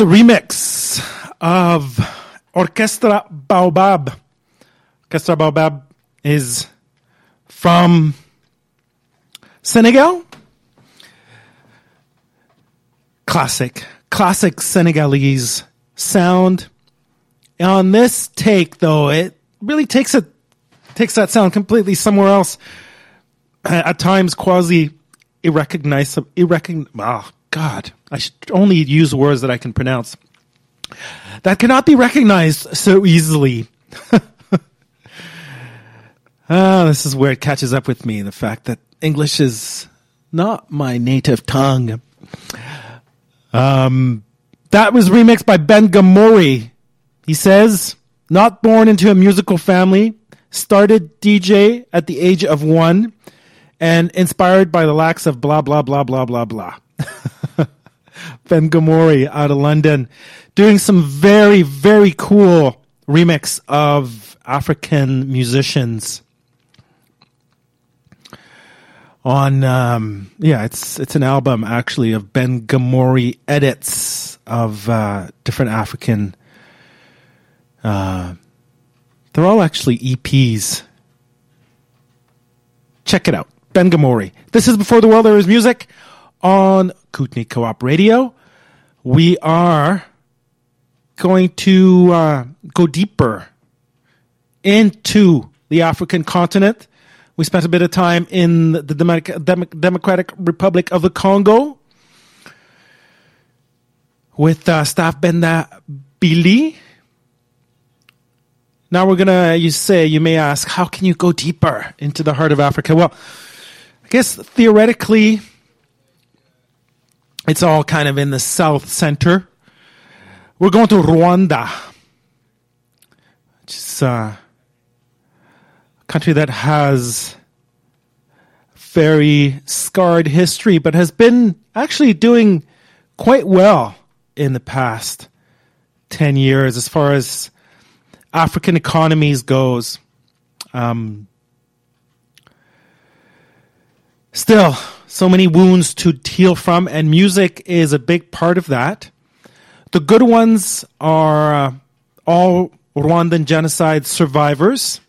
That's a remix of Orchestra Baobab. Orchestra Baobab is from Senegal. Classic, classic Senegalese sound. On this take, though, it really takes it takes that sound completely somewhere else. At times, quasi irrecognizable. Irrecogn- oh, God, I should only use words that I can pronounce. That cannot be recognized so easily. Ah, this is where it catches up with me the fact that English is not my native tongue. Um, that was remixed by Ben Gomori. He says, not born into a musical family, started DJ at the age of one, and inspired by the lacks of blah, blah, blah, blah, blah, blah. ben Gomori out of London, doing some very, very cool remix of African musicians. On um, yeah, it's it's an album actually of Ben Gomori edits of uh, different African. Uh, they're all actually EPs. Check it out, Ben Gomori. This is before the world there is music on Kootenay Co-op Radio. We are going to uh, go deeper into the African continent. We spent a bit of time in the Demo- Demo- Democratic Republic of the Congo with uh, Staff Benda Bilili. Now we're gonna. You say you may ask, how can you go deeper into the heart of Africa? Well, I guess theoretically, it's all kind of in the south center. We're going to Rwanda, which is uh, a country that has very scarred history, but has been actually doing quite well in the past 10 years as far as African economies goes. Um, still, so many wounds to heal from, and music is a big part of that. The good ones are uh, all Rwandan genocide survivors.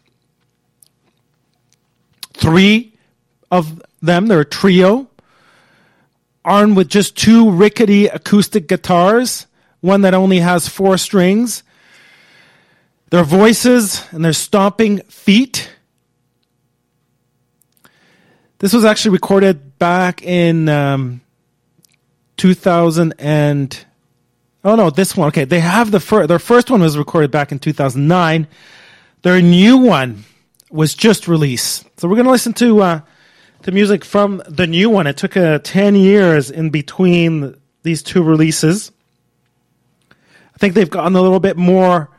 Three of them, they're a trio, armed with just two rickety acoustic guitars, one that only has four strings. Their voices and their stomping feet. This was actually recorded back in um, 2000 and oh no, this one. Okay, they have the first. Their first one was recorded back in 2009. Their new one was just released. So we're going to listen to uh, the music from the new one. It took uh, 10 years in between these two releases. I think they've gotten a little bit more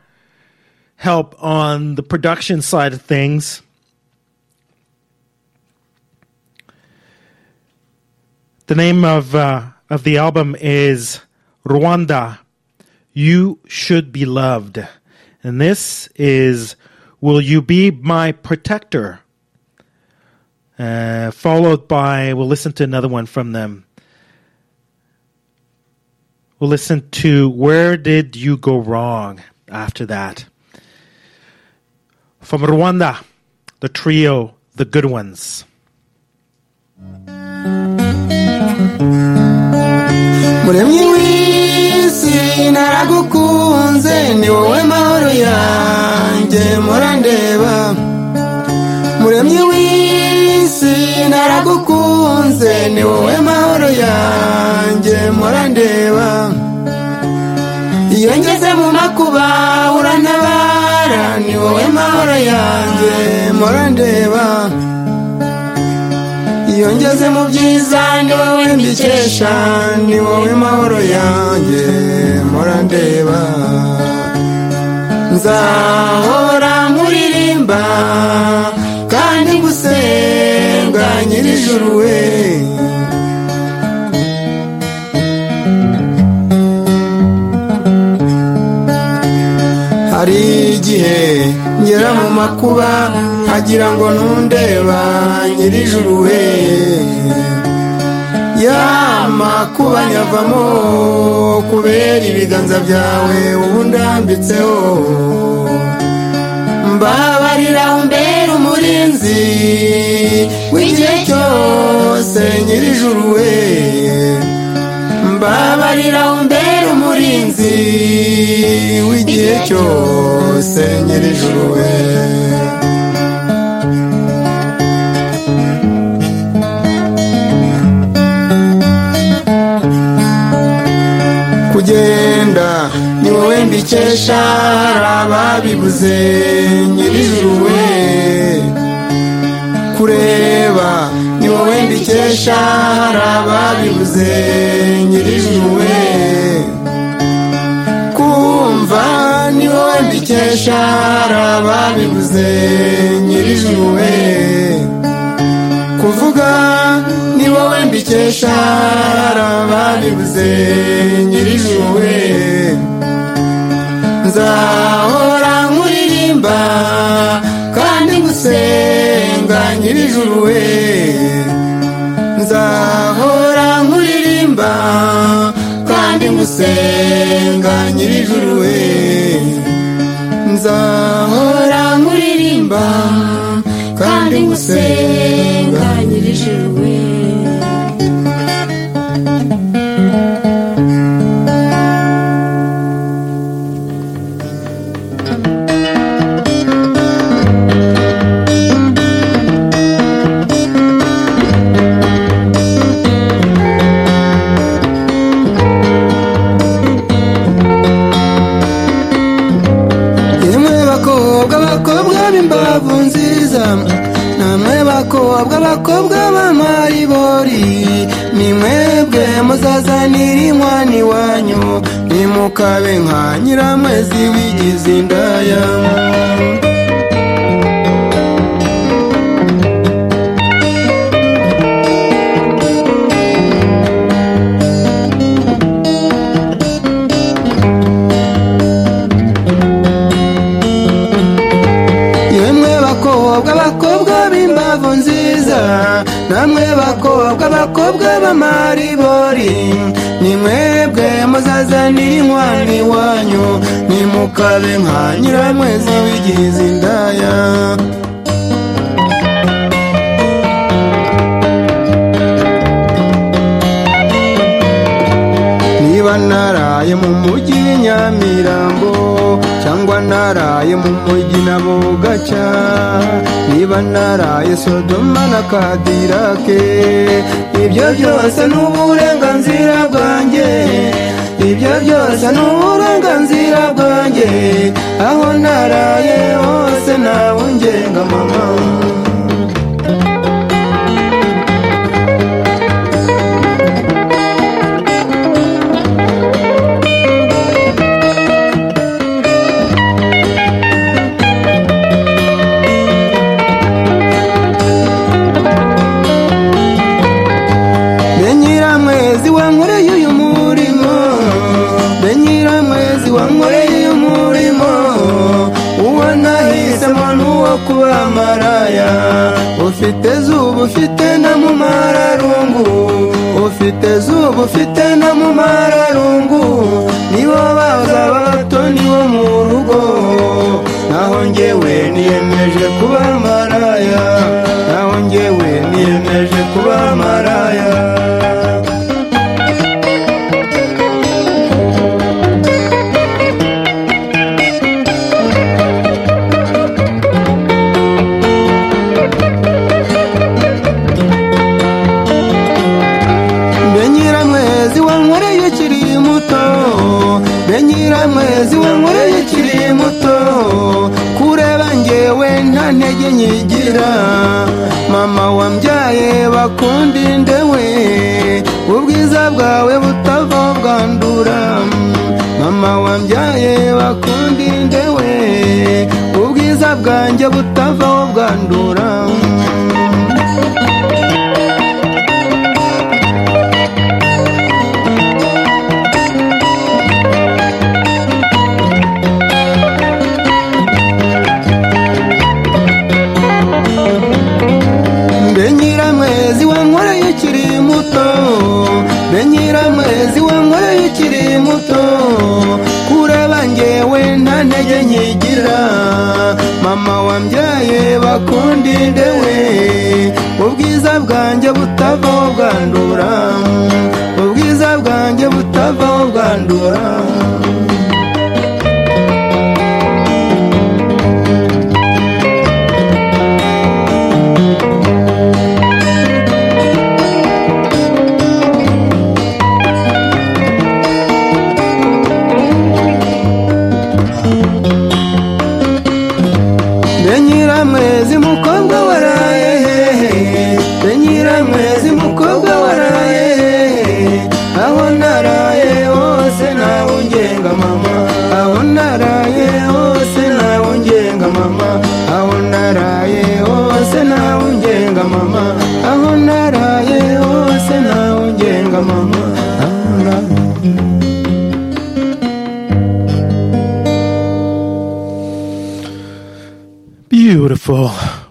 help on the production side of things. The name of uh, of the album is Rwanda. You should be loved, and this is "Will You Be My Protector?" Uh, followed by we'll listen to another one from them. We'll listen to "Where Did You Go Wrong?" After that. From Rwanda, the trio, the good ones. Muremyi w'isi naragukunze ni wowe mahoro yanjye murandeba. Muremyi w'isi naragukunze ni wowe mahoro yanjye murandeba. Iyo ngeze mu makuba urantabara ni wowe mahoro yanjye murandeba. Iyo ngeze mu byiza ni wowe mbikesha ni wowe mahoro yanjye murandeba nzahora nkuririmba kandi ngusenga nyirijuru we. Hari igihe ngera mu makuba nkagira ngo ntundeba nyirijuru we ya makuba nyavamo kubera ibiganza byawe ubu ndambitseho. Mbabarira umbera umurinzi w'igihe cyose nyirijuru we mbabarira umbera umurinzi w'igihe cyose nyirijuru we kugenda ni wowe mbikesha ababibuze nyirijuru we kureba ni wowe mbikesha ababibuze nyirijuru we kumva ni wowe mbikesha ababibuze nyirijuru we kuvuga wowe mbikesha hari ababibuze nyirijuru we nzahora nkuririmba kandi ngusenga nyirijuru we nzahora nkuririmba kandi ngusenga nyirijuru we nzahora nkuririmba kandi ngusenga nyirijuru we muzazanira inkwani iwanyu nimukabe nka nyiramwezi wigize indaya. Namwe bakobwa bakobwa b'amariba. Muzazanira inkwani wanyu nimukabe nka nyiramwezi wigize indaya. Niba naraye mu mujyi nyamirambo cyangwa naraye mu mujyi na bugaca niba naraye sodoma na kadirake ibyo byose ni uburenganzira bwanjye. Ibyo byose ni uburenganzira bwanjye aho naraye hose nawe ungenga mama. Ufite na mu mararungu. Ufite zuba ufite na mu mararungu. Nibo bazaba bato nibo mu rugo. Naho njyewe niyemeje kuba maraya. bwawe butavangandura mama wambyaye bakundinde we ubwiza bwanjye butavaho bwandura nyigira mama wambyaye bakunda indewe ubwiza bwanjye butavaho bwandura. Ubwiza bwanjye butavaho bwandura.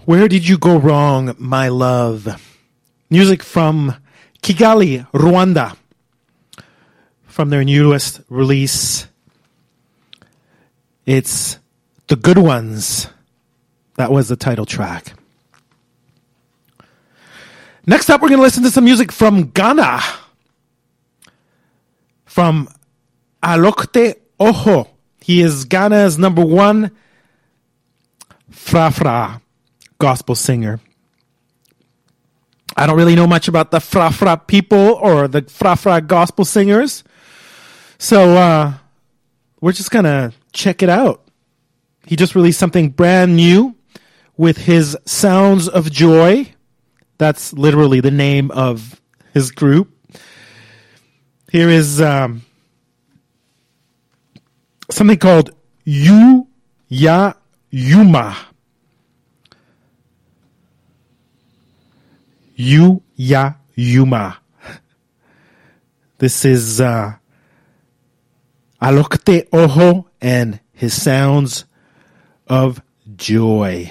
Where did you go wrong, my love? Music from Kigali, Rwanda. From their newest release. It's The Good Ones. That was the title track. Next up, we're going to listen to some music from Ghana. From Alogte Oho. He is Ghana's number one Fra Fra gospel singer. I don't really know much about the Fra Fra people or the Fra Fra gospel singers. So uh, we're just going to check it out. He just released something brand new. with his Sounds of Joy. That's literally the name of his group. Here is um, something called Yu Ya Yuma. Yu Ya Yuma. This is uh, Alogte Oho and his sounds of joy.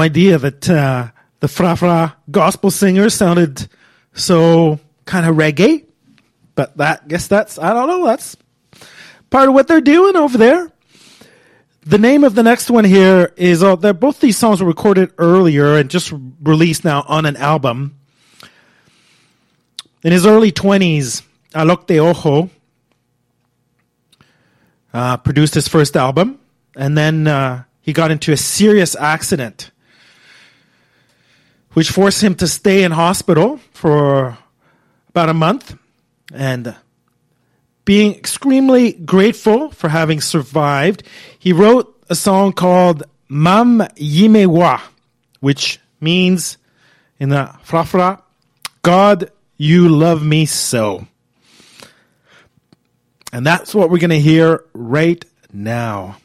idea that uh, the Fra Fra gospel singers sounded so kind of reggae. But that guess that's I don't know. That's part of what they're doing over there. The name of the next one here is uh, they're both these songs were recorded earlier and just released now on an album. In his early twenties, Alogte Oho uh, produced his first album, and then uh, he got into a serious accident, which forced him to stay in hospital for about a month. And being extremely grateful for having survived, he wrote a song called Mam Yimewa, which means in the Frafra, God, you love me so. And that's what we're going to hear right now.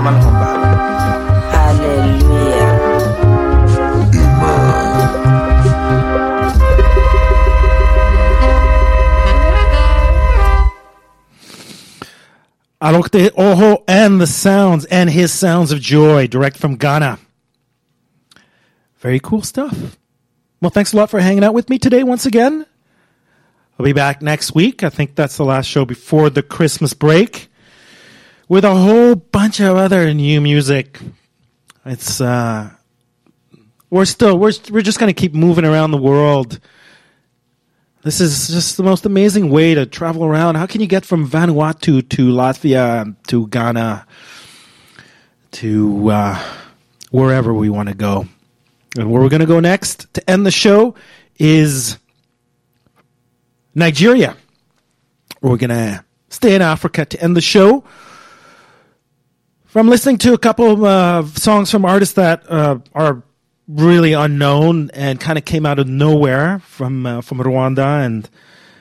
Puuni zuu fãa man hɔn. Alogte Oho and the sounds and his sounds of joy direct from Ghana. Very cool stuff. Well, thanks a lot for hanging out with me today once again. I'll be back next week. I think that's the last show before the Christmas break with a whole bunch of other new music. It's uh we're still we're we're just to keep moving around the world. This is just the most amazing way to travel around. How can you get from Vanuatu to Latvia to Ghana to uh, wherever we want to go? And where we're going to go next to end the show is Nigeria. We're going to stay in Africa to end the show. From listening to a couple of uh, songs from artists that uh, are really unknown and kind of came out of nowhere from uh, from Rwanda and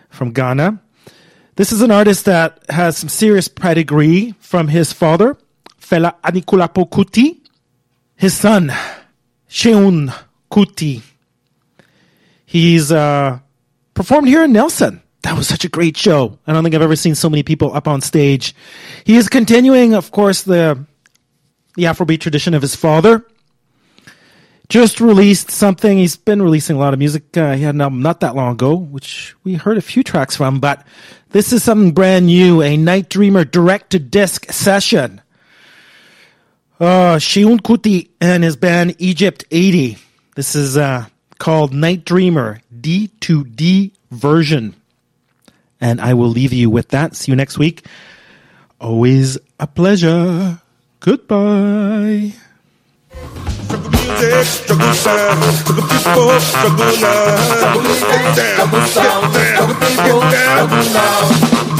from Ghana. This is an artist that has some serious pedigree from his father, Fela Anikulapo Kuti, his son, Seun Kuti. He's uh, performed here in Nelson. That was such a great show. I don't think I've ever seen so many people up on stage. He is continuing, of course, the the Afrobeat tradition of his father just released something. He's been releasing a lot of music. Uh, he had an album not that long ago, which we heard a few tracks from, but this is something brand new, a Night Dreamer direct to disc session. Uh, Seun Kuti and his band Egypt 80. This is, uh, called Night Dreamer D2D version. And I will leave you with that. See you next week. Always a pleasure. Goodbye. struggle sound, struggle people, struggle now. Down.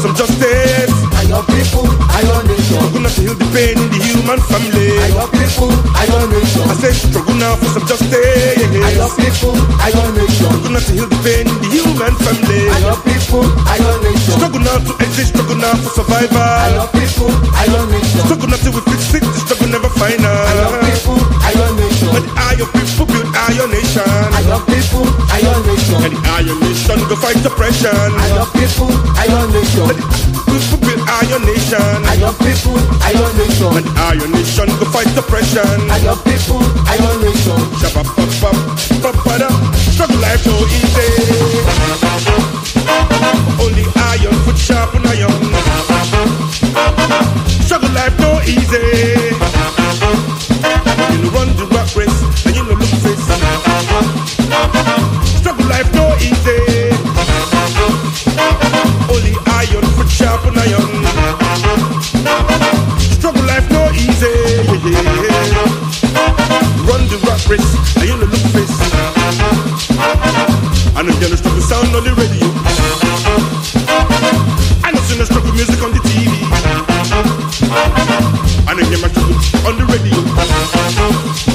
Now some justice. I your people, I your nation. Struggle not to heal the pain in the human family. I your people, I your nation. I say struggle now for some justice. I your people, I your nation. Struggle not to heal the pain in the human family. I your people, I your nation. Struggle now to exist, struggle now for survival. I your people, I your nation. Struggle not to we fix it, the struggle never Iron people, Iron nation. Are your nation. I love people are your nation? And the Iron Nation go fight oppression. Iron people, Iron nation. People build Iron Nation. Iron people, Iron nation. And the Iron Nation go fight oppression. Iron people, Iron nation. Shabba pop pop pop pop Struggle life so easy. Only iron foot sharpen iron. Struggle life no easy. You run the race and you no look face. Struggle life no easy. Only iron foot sharpen iron. Struggle life no easy. Run the rat race and you no look face. I know you're struggle sound on the radio. I know see struggle music on the TV. I know hear my struggle on the radio.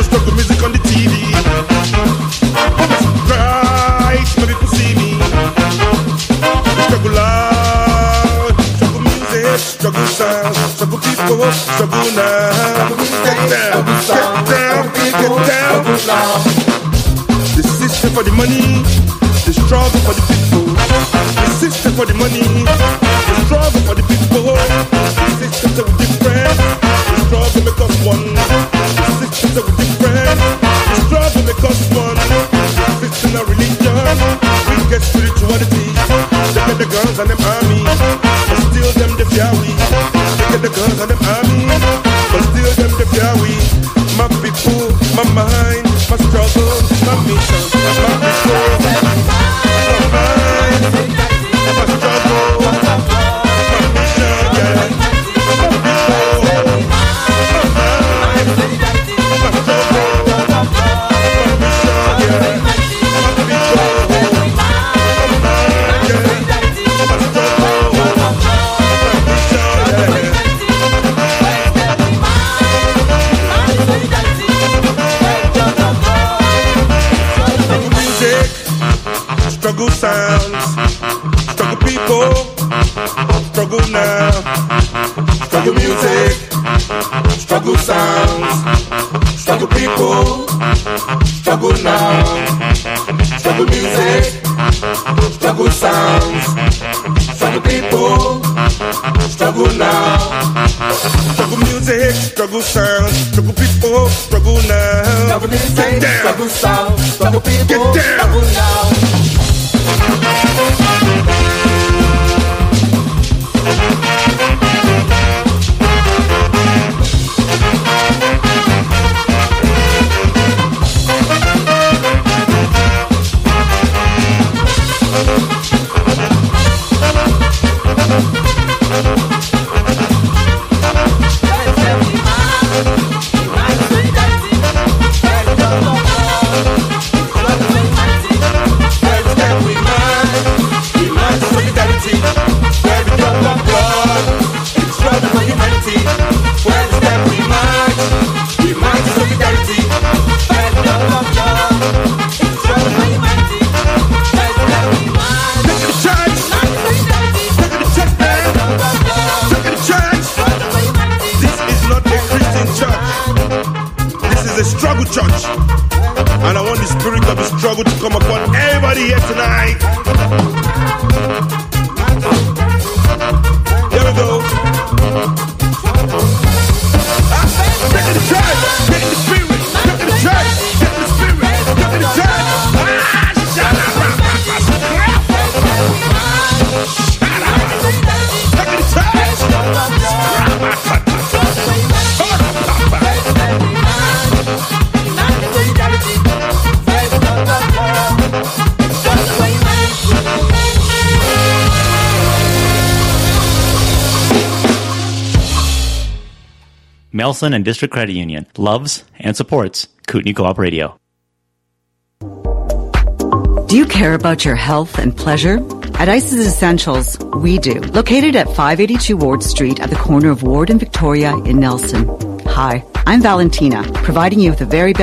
Know see struggle music on the TV. See me. Struggle loud, struggle music, struggle sound, struggle people, struggle now. Down, down, get down. The system for the money, the struggle for the people. The system for the money, the struggle for the people. The system so different, the struggle make us one. So different, the struggle make us one. System of religion, we get spirituality. They get the guns and them army, but still them the we. They get the guns and them army, but still them the we. My people, my mind, my struggle, my mission, my people, Get down. struggle sound, struggle And District Credit Union loves and supports Kootenay Co-op Radio. Do you care about your health and pleasure? At Isis Essentials, we do. Located at 582 Ward Street at the corner of Ward and Victoria in Nelson. Hi, I'm Valentina, providing you with the very best